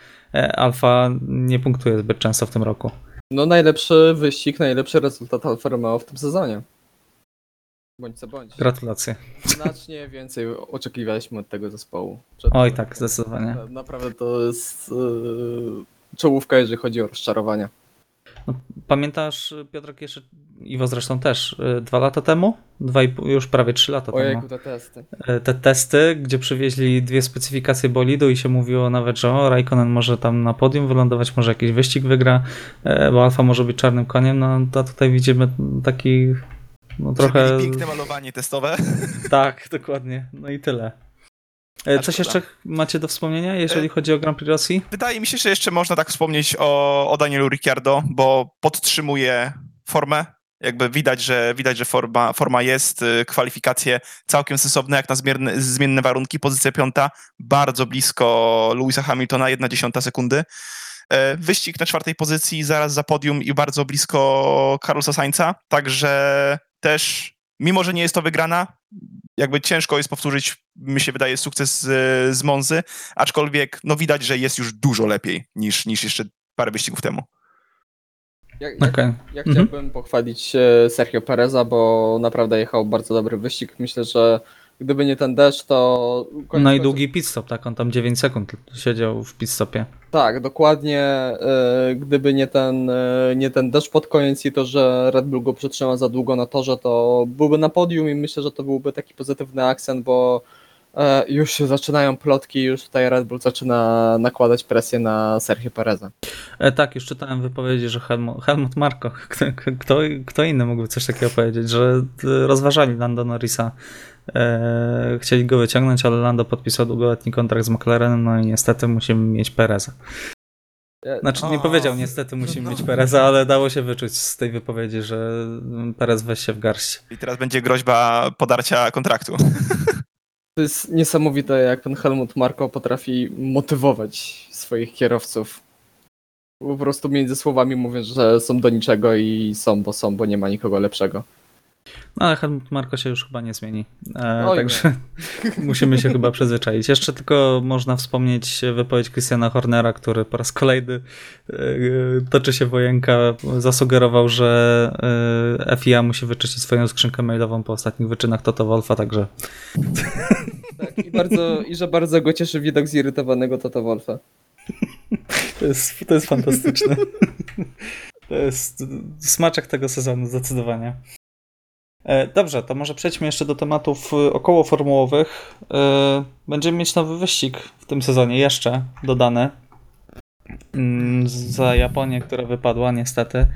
Alfa nie punktuje zbyt często w tym roku. No najlepszy wyścig, najlepszy rezultat Alfa Romeo w tym sezonie. Bądź co bądź. Gratulacje. Znacznie więcej oczekiwaliśmy od tego zespołu. Przed- Oj, tak, zdecydowanie. Na- Naprawdę to jest yy, czołówka, jeżeli chodzi o rozczarowania. Pamiętasz, Piotrek, jeszcze Iwo zresztą też, y, dwa lata temu? Dwa i pół, już prawie trzy lata temu. Ojejku, te testy. Y, Te testy, gdzie przywieźli dwie specyfikacje bolidu i się mówiło nawet, że o, Raikkonen może tam na podium wylądować, może jakiś wyścig wygra, y, bo Alfa może być czarnym koniem, no to tutaj widzimy taki no trochę... Piękne malowanie testowe. Tak, dokładnie. No i tyle. A Coś jeszcze macie do wspomnienia, jeżeli Y, chodzi o Grand Prix Rosji? Wydaje mi się, że jeszcze można tak wspomnieć o, o Danielu Ricciardo, bo podtrzymuje formę. Jakby widać, że widać, że forma, forma jest, y, kwalifikacje całkiem sensowne, jak na zmienne, zmienne warunki. Pozycja piąta, bardzo blisko Louisa Hamiltona, jedna dziesiąta sekundy. E, Wyścig na czwartej pozycji, zaraz za podium i bardzo blisko Carlosa Sainza, także też, mimo że nie jest to wygrana, jakby ciężko jest powtórzyć, mi się wydaje, sukces z, z Monzy, aczkolwiek no widać, że jest już dużo lepiej niż, niż jeszcze parę wyścigów temu. Ja, ja, Okej. ja Mhm. chciałbym pochwalić e, Sergio Pereza, bo naprawdę jechał bardzo dobry wyścig. Myślę, że gdyby nie ten deszcz, to... koniec No i końców- długi pit stop, tak? On tam 9 sekund siedział w pit stopie. Tak, dokładnie. e, Gdyby nie ten, e, nie ten deszcz pod koniec i to, że Red Bull go przytrzymał za długo na torze, to byłby na podium i myślę, że to byłby taki pozytywny akcent, bo e, już się zaczynają plotki, już tutaj Red Bull zaczyna nakładać presję na Sergio Pereza. E, tak, już czytałem wypowiedzi, że Helmut, Helmut Marko, kto, kto, kto inny mógłby coś takiego powiedzieć, że e, rozważali Lando Norrisa. E, chcieli go wyciągnąć, ale Lando podpisał długoletni kontrakt z McLarenem, no i niestety musimy mieć Pereza. Znaczy nie powiedział niestety musimy no. mieć Pereza, ale dało się wyczuć z tej wypowiedzi, że Perez weź się w garść. I teraz będzie groźba podarcia kontraktu. To jest niesamowite, jak ten Helmut Marko potrafi motywować swoich kierowców. Po prostu między słowami mówię, że są do niczego i są, bo są, bo nie ma nikogo lepszego. No ale Helmut Marko się już chyba nie zmieni. E, także musimy się chyba przyzwyczaić. Jeszcze tylko można wspomnieć wypowiedź Christiana Hornera, który po raz kolejny e, toczy się wojenka. Zasugerował, że e, FIA musi wyczyścić swoją skrzynkę mailową po ostatnich wyczynach Toto Wolfa, także Tak, i, bardzo, I że bardzo go cieszy widok zirytowanego Toto Wolfa. to jest, to jest fantastyczne. To jest smaczek tego sezonu, zdecydowanie. E, Dobrze, to może przejdźmy jeszcze do tematów y, okołoformułowych. E, Będziemy mieć nowy wyścig w tym sezonie, jeszcze dodany. Mm, Za Japonię, która wypadła niestety.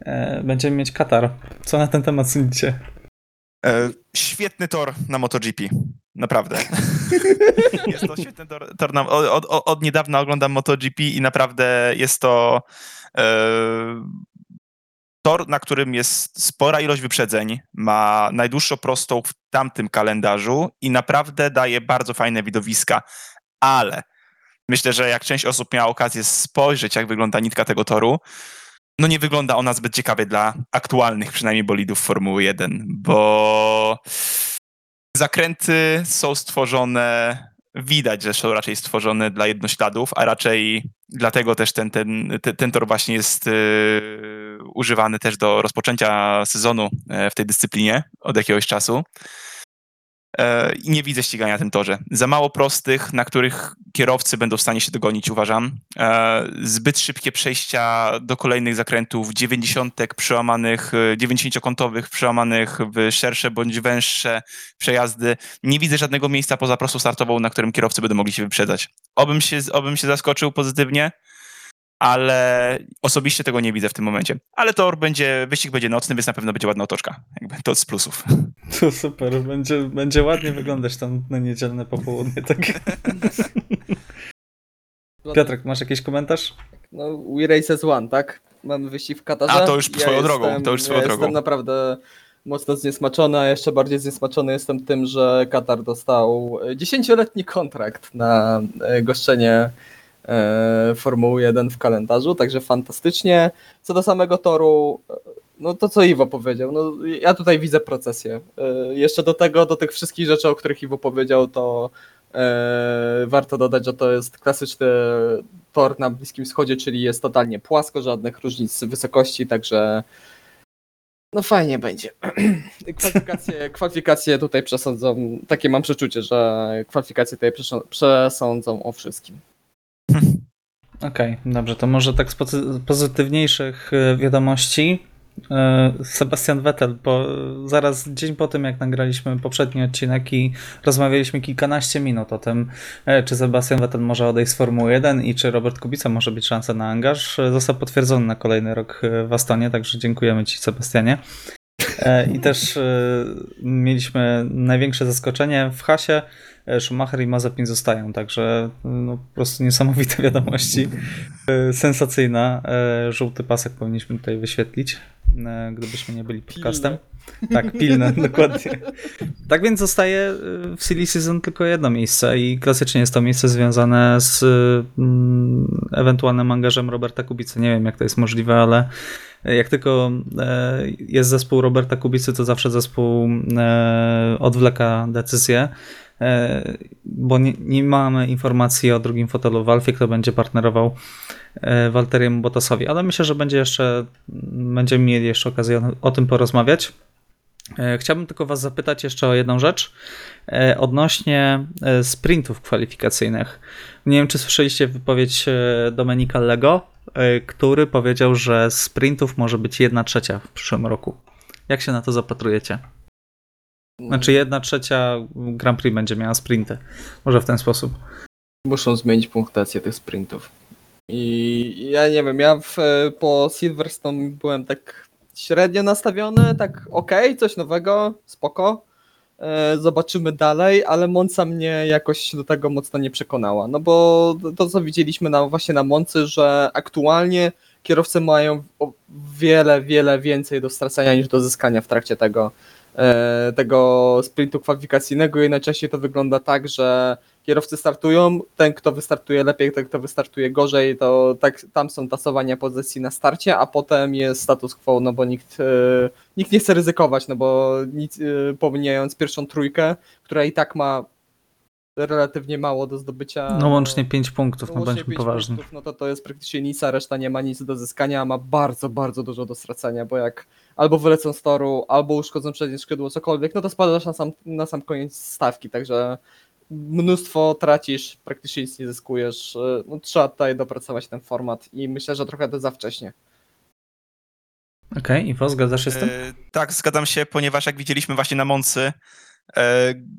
E, Będziemy mieć Katar. Co na ten temat sądzicie? E, świetny tor na MotoGP. Naprawdę. jest to świetny tor. tor na, od, od, od niedawna oglądam MotoGP i naprawdę jest to e, tor, na którym jest spora ilość wyprzedzeń. Ma najdłuższą prostą w tamtym kalendarzu i naprawdę daje bardzo fajne widowiska. Ale myślę, że jak część osób miała okazję spojrzeć, jak wygląda nitka tego toru, no nie wygląda ona zbyt ciekawie dla aktualnych przynajmniej bolidów Formuły 1, bo zakręty są stworzone, widać, że są raczej stworzone dla jednośladów, a raczej dlatego też ten, ten, ten, ten tor właśnie jest yy, używany też do rozpoczęcia sezonu e, w tej dyscyplinie od jakiegoś czasu. E, I nie widzę ścigania na tym torze. Za mało prostych, na których kierowcy będą w stanie się dogonić, uważam. E, Zbyt szybkie przejścia do kolejnych zakrętów, 90 przełamanych, 90-kątowych przełamanych w szersze bądź węższe przejazdy. Nie widzę żadnego miejsca poza prostą startową, na którym kierowcy będą mogli się wyprzedzać. Obym się, obym się zaskoczył pozytywnie, ale osobiście tego nie widzę w tym momencie. Ale tor będzie, wyścig będzie nocny, więc na pewno będzie ładna otoczka. Jakby to z plusów. To super, będzie, będzie ładnie wyglądać tam na niedzielne popołudnie. Tak. Piotrek, masz jakiś komentarz? No, We Races One, tak? Mamy wyścig w Katarze. A, to już swoją drogą, to już swoją ja drogą. Jestem naprawdę mocno zniesmaczony, a jeszcze bardziej zniesmaczony jestem tym, że Katar dostał 10-letni kontrakt na e, goszczenie Formuły 1 w kalendarzu, także fantastycznie. Co do samego toru, e, no to co Iwo powiedział, no ja tutaj widzę procesję. E, Jeszcze do tego, do tych wszystkich rzeczy, o których Iwo powiedział, to e, warto dodać, że to jest klasyczny tor na Bliskim Wschodzie, czyli jest totalnie płasko, żadnych różnic wysokości, także no fajnie będzie. Kwalifikacje, kwalifikacje tutaj przesądzą, takie mam przeczucie, że kwalifikacje tutaj przesą- przesądzą o wszystkim. Okej, dobrze, to może tak z pozy- pozytywniejszych e, wiadomości. E, Sebastian Vettel, po, zaraz dzień po tym, jak nagraliśmy poprzedni odcinek i rozmawialiśmy kilkanaście minut o tym, e, czy Sebastian Vettel może odejść z Formuły 1 i czy Robert Kubica może być szansa na angaż, e, został potwierdzony na kolejny rok e, w Astonie, także dziękujemy Ci, Sebastianie. I też mieliśmy największe zaskoczenie w hasie. E, Schumacher i Mazepin zostają, także no, po prostu niesamowite wiadomości. E, Sensacyjna. E, Żółty pasek powinniśmy tutaj wyświetlić, gdybyśmy nie byli podcastem. Tak, pilne, dokładnie. Tak więc zostaje w Silly Season tylko jedno miejsce i klasycznie jest to miejsce związane z mm, ewentualnym angażem Roberta Kubicy. Nie wiem, jak to jest możliwe, ale jak tylko jest zespół Roberta Kubicy, to zawsze zespół odwleka decyzję, bo nie, nie mamy informacji o drugim fotelu w Alfie, kto będzie partnerował e, Walteriemu Bottasowi, ale myślę, że będzie jeszcze, będziemy mieli jeszcze okazję o, tym porozmawiać. E, Chciałbym tylko Was zapytać jeszcze o jedną rzecz e, odnośnie e, sprintów kwalifikacyjnych. Nie wiem, czy słyszeliście wypowiedź e, Domenika Lego, e, który powiedział, że sprintów może być 1 trzecia w przyszłym roku. Jak się na to zapatrujecie? Znaczy 1 trzecia Grand Prix będzie miała sprinty. Może w ten sposób. Muszą zmienić punktację tych sprintów. I ja nie wiem, ja w, po Silverstone byłem tak średnio nastawiony, tak okej, coś nowego, spoko. E, Zobaczymy dalej, ale Monza mnie jakoś do tego mocno nie przekonała. No bo to, co widzieliśmy na, właśnie na Moncy, że aktualnie kierowcy mają wiele, wiele więcej do stracenia niż do zyskania w trakcie tego, tego sprintu kwalifikacyjnego i najczęściej to wygląda tak, że kierowcy startują, ten kto wystartuje lepiej, ten kto wystartuje gorzej, to tak, tam są tasowania pozycji na starcie, a potem jest status quo, no bo nikt, e, nikt nie chce ryzykować, no bo nic, e, pomijając pierwszą trójkę, która i tak ma relatywnie mało do zdobycia. No łącznie 5 punktów, no bądźmy poważni. punktów, no to to jest praktycznie nic, a reszta nie ma nic do zyskania, a ma bardzo, bardzo dużo do stracenia, bo jak albo wylecą z toru, albo uszkodzą przednie skrzydło, cokolwiek, no to spadasz na sam, na sam koniec stawki, także mnóstwo tracisz, praktycznie nic nie zyskujesz. y, No, trzeba tutaj dopracować ten format i myślę, że trochę to za wcześnie. Okej, Iwo, zgadzasz się z tym? E, tak, zgadzam się, ponieważ jak widzieliśmy właśnie na Moncy, e,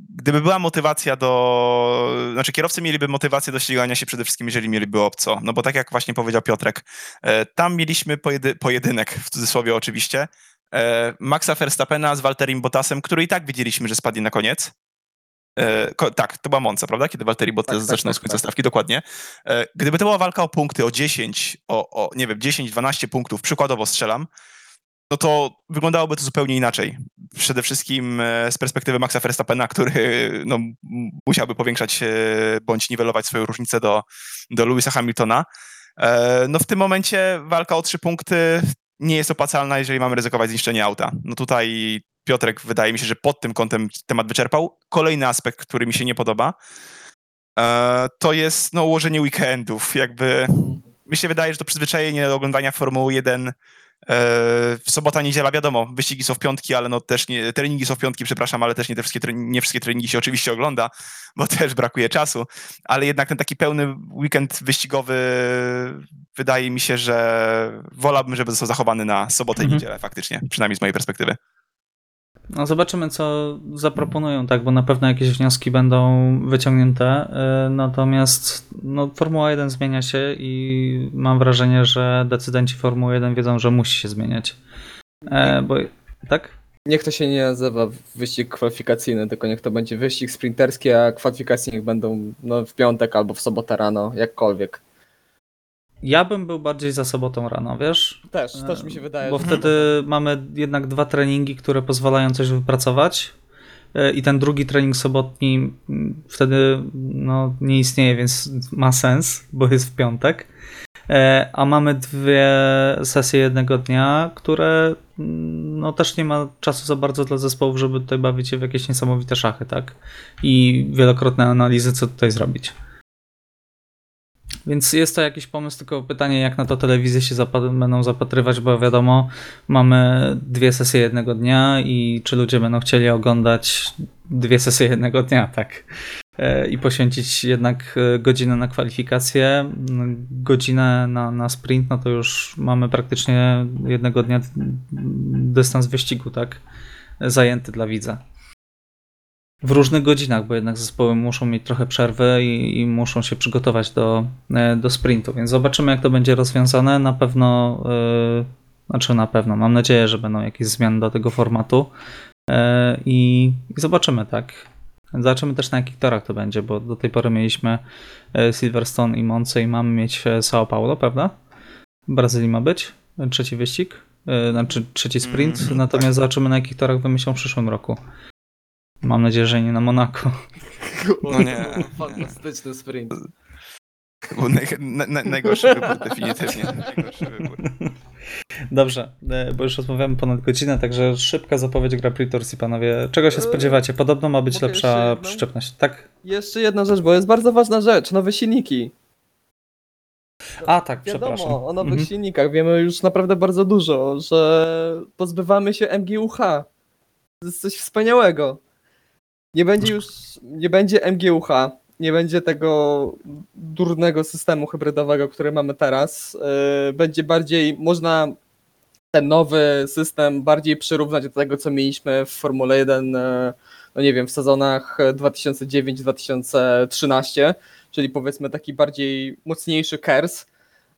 gdyby była motywacja do... Znaczy kierowcy mieliby motywację do ścigania się przede wszystkim, jeżeli mieliby obco. No bo tak jak właśnie powiedział Piotrek, e, tam mieliśmy pojedy pojedynek, w cudzysłowie oczywiście, e, Maxa Verstappena z Walterim Bottasem, który i tak widzieliśmy, że spadnie na koniec. E, ko- tak, to była Monza, prawda? Kiedy Walteri Bottas Tak, tak, zaczynał tak, z końca tak. stawki, dokładnie. E, gdyby to była walka o punkty, o 10, o, o nie wiem, 10-12 punktów, przykładowo strzelam, no to wyglądałoby to zupełnie inaczej. Przede wszystkim e, z perspektywy Maxa Verstappena, który no, m- musiałby powiększać e, bądź niwelować swoją różnicę do, do Lewisa Hamiltona. E, No w tym momencie walka o trzy punkty nie jest opłacalna, jeżeli mamy ryzykować zniszczenie auta. No tutaj Piotrek wydaje mi się, że pod tym kątem temat wyczerpał. Kolejny aspekt, który mi się nie podoba, e, to jest no, ułożenie weekendów. Jakby mi się wydaje, że to przyzwyczajenie do oglądania Formuły 1 e, w sobota, niedziela, wiadomo, wyścigi są w piątki, ale no też nie, treningi są w piątki, przepraszam, ale też nie, te wszystkie, tre- nie wszystkie treningi się oczywiście ogląda, bo też brakuje czasu, ale jednak ten taki pełny weekend wyścigowy wydaje mi się, że wolałbym, żeby został zachowany na sobotę i Mhm. niedzielę faktycznie, przynajmniej z mojej perspektywy. No zobaczymy, co zaproponują, tak, bo na pewno jakieś wnioski będą wyciągnięte. y, Natomiast no, Formuła 1 zmienia się i mam wrażenie, że decydenci Formuły 1 wiedzą, że musi się zmieniać. E, bo tak? Niech to się nie nazywa wyścig kwalifikacyjny, tylko niech to będzie wyścig sprinterski, a kwalifikacje niech będą no, w piątek albo w sobotę rano, jakkolwiek. Ja bym był bardziej za sobotą rano, wiesz? Też, też mi się wydaje. Bo wtedy mamy jednak dwa treningi, które pozwalają coś wypracować. E, I ten drugi trening sobotni wtedy no, nie istnieje, więc ma sens, bo jest w piątek. E, A mamy dwie sesje jednego dnia, które no, też nie ma czasu za bardzo dla zespołów, żeby tutaj bawić się w jakieś niesamowite szachy, tak? I wielokrotne analizy, co tutaj zrobić. Więc jest to jakiś pomysł, tylko pytanie, jak na to telewizje się będą zapatrywać, bo wiadomo, mamy dwie sesje jednego dnia i czy ludzie będą chcieli oglądać dwie sesje jednego dnia, tak? E, I poświęcić jednak e, godzinę na kwalifikację, m, godzinę na, na sprint, no to już mamy praktycznie jednego dnia dystans wyścigu, tak? Zajęty dla widza. W różnych godzinach, bo jednak zespoły muszą mieć trochę przerwy i, i muszą się przygotować do, e, do sprintu, więc zobaczymy, jak to będzie rozwiązane. Na pewno, yy, znaczy na pewno, mam nadzieję, że będą jakieś zmiany do tego formatu e, i, i zobaczymy, tak. Zobaczymy też na jakich torach to będzie, bo do tej pory mieliśmy Silverstone i Monce i mamy mieć São Paulo, prawda? W Brazylii ma być trzeci wyścig, znaczy trzeci sprint, Mm, natomiast zobaczymy na jakich torach wymyślą w przyszłym roku. Mam nadzieję, że nie na Monako. No nie. Fantastyczny sprint. Był naj, na, na, najgorszy wybór, definitywnie. Najgorszy wybór. Dobrze, e, bo już rozmawiamy ponad godzinę, także szybka zapowiedź Grand Prix Torsji, panowie. Czego się Eee, spodziewacie? Podobno ma być mogę lepsza przyczepność. Tak? Jeszcze jedna rzecz, bo jest bardzo ważna rzecz. Nowe silniki. A tak, przepraszam. Wiadomo, o nowych Mhm. silnikach wiemy już naprawdę bardzo dużo, że pozbywamy się MGUH. To jest coś wspaniałego. Nie będzie już, nie będzie MGUH, nie będzie tego durnego systemu hybrydowego, który mamy teraz. Yy, Będzie bardziej, można ten nowy system bardziej przyrównać do tego, co mieliśmy w Formule 1, yy, no nie wiem, w sezonach 2009-2013, czyli powiedzmy taki bardziej mocniejszy KERS,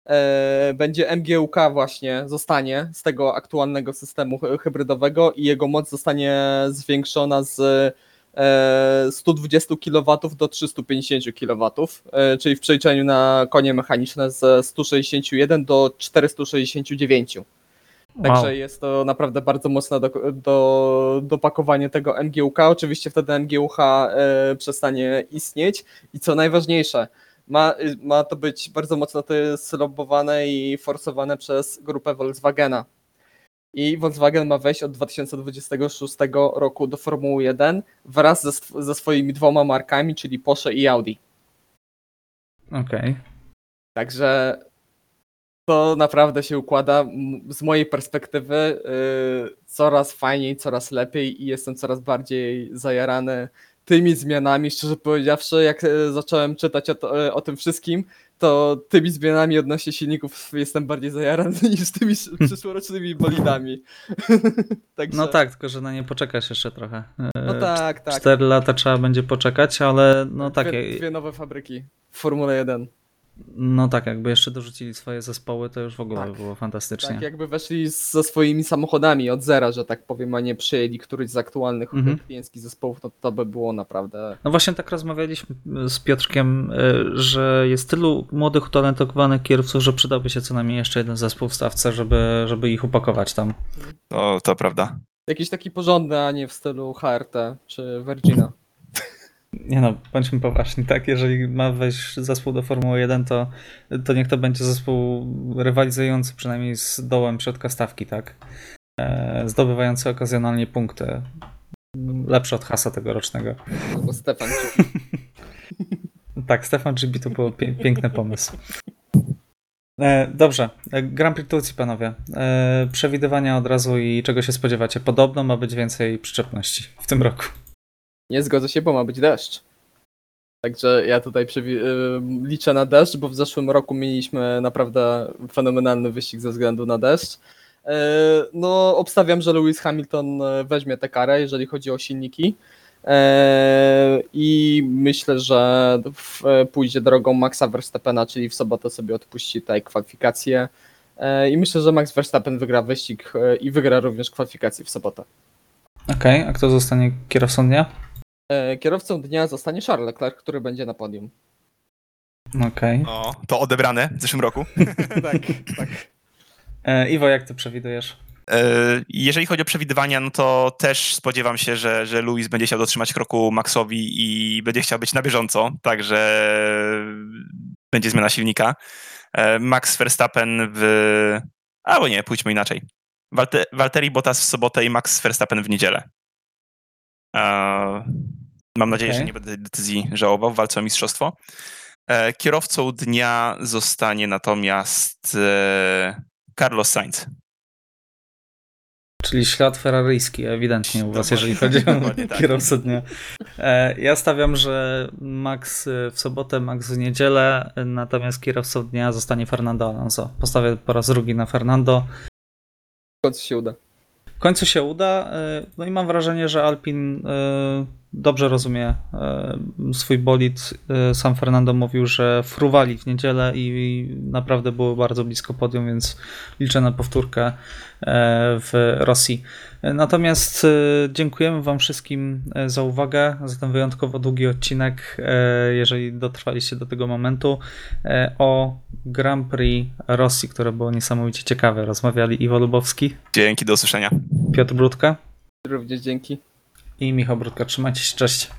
e, będzie MGUK właśnie zostanie z tego aktualnego systemu hy- hybrydowego i jego moc zostanie zwiększona z 120 kW do 350 kW, e, czyli w przeliczeniu na konie mechaniczne z 161 do 469. Także Wow. jest to naprawdę bardzo mocne do, do, dopakowanie tego MGUK. Oczywiście wtedy MGUH e, przestanie istnieć i co najważniejsze, ma, ma to być bardzo mocno to jest i forsowane przez grupę Volkswagena. I Volkswagen ma wejść od 2026 roku do Formuły 1 wraz ze, sw- ze swoimi dwoma markami, czyli Porsche i Audi. Okej. Także to naprawdę się układa z mojej perspektywy yy, coraz fajniej, coraz lepiej i jestem coraz bardziej zajarany tymi zmianami. Szczerze powiedziawszy, jak e, zacząłem czytać o, to, e, o tym wszystkim, to tymi zmianami odnośnie silników jestem bardziej zajarany niż tymi sz- przyszłorocznymi bolidami. Także, No tak, tylko że na nie poczekasz jeszcze trochę. E, No tak, tak. Cztery lata trzeba będzie poczekać, ale no tak, Dwie, dwie nowe fabryki w Formule 1. no tak, jakby jeszcze dorzucili swoje zespoły, to już w ogóle Tak. by było fantastycznie. Tak, jakby weszli ze swoimi samochodami od zera, że tak powiem, a nie przyjęli któryś z aktualnych Mhm. klieńskich zespołów, no to by było naprawdę. No właśnie tak rozmawialiśmy z Piotrkiem, y, że jest tylu młodych, utalentowanych kierowców, że przydałby się co najmniej jeszcze jeden zespół w stawce, żeby, żeby ich upakować tam. To, to prawda. Jakiś taki porządny, a nie w stylu HRT czy Virgina. Nie no, bądźmy poważni, tak? Jeżeli ma wejść zespół do Formuły 1, to, to niech to będzie zespół rywalizujący przynajmniej z dołem środka stawki, tak? E, zdobywający okazjonalnie punkty. Lepszy od hasa tegorocznego. Albo Stefan. Tak, Stefan Gibi to był pie- piękny pomysł. E, dobrze, e, Grand Prix Turcji, panowie. E, przewidywania od razu i czego się spodziewacie? Podobno ma być więcej przyczepności w tym roku. Nie zgodzę się, bo ma być deszcz. Także ja tutaj y, liczę na deszcz, bo w zeszłym roku mieliśmy naprawdę fenomenalny wyścig ze względu na deszcz. Y, No, obstawiam, że Lewis Hamilton y, weźmie tę karę, jeżeli chodzi o silniki. I myślę, że pójdzie drogą Maxa Verstappena, czyli w sobotę sobie odpuści tutaj kwalifikację. Y, I myślę, że Max Verstappen wygra wyścig i wygra również kwalifikację w sobotę. Okej, a kto zostanie kierowcą dnia? E, Kierowcą dnia zostanie Charles Leclerc, który będzie na podium. Okej. O, to odebrane w zeszłym roku. tak, tak. E, Iwo, jak ty przewidujesz? E, Jeżeli chodzi o przewidywania, no to też spodziewam się, że, że Luis będzie chciał dotrzymać kroku Maxowi i będzie chciał być na bieżąco, także będzie zmiana silnika. E, Max Verstappen w... Albo nie, pójdźmy inaczej. Walte, Valtteri Bottas w sobotę i Max Verstappen w niedzielę. E, Mam nadzieję, Okej. że nie będę tej decyzji żałował w walce o mistrzostwo. E, Kierowcą dnia zostanie natomiast e, Carlos Sainz. Czyli ślad ferraryjski, ewidentnie u was, jeżeli chodzi o tak. kierowcę dnia. E, Ja stawiam, że Max w sobotę, Max w niedzielę, natomiast kierowcą dnia zostanie Fernando Alonso. Postawię po raz drugi na Fernando. W końcu się uda. W końcu się uda. y, No i mam wrażenie, że Alpin y, dobrze rozumie y, swój bolid. Y, Sam Fernando mówił, że fruwali w niedzielę i naprawdę było bardzo blisko podium, więc liczę na powtórkę y, w Rosji. Natomiast dziękujemy Wam wszystkim za uwagę, za ten wyjątkowo długi odcinek, jeżeli dotrwaliście do tego momentu, o Grand Prix Rosji, które było niesamowicie ciekawe. Rozmawiali Iwo Lubowski. Dzięki, do usłyszenia. Piotr Brudka Również dzięki. I Michał Brudka. Trzymajcie się, cześć.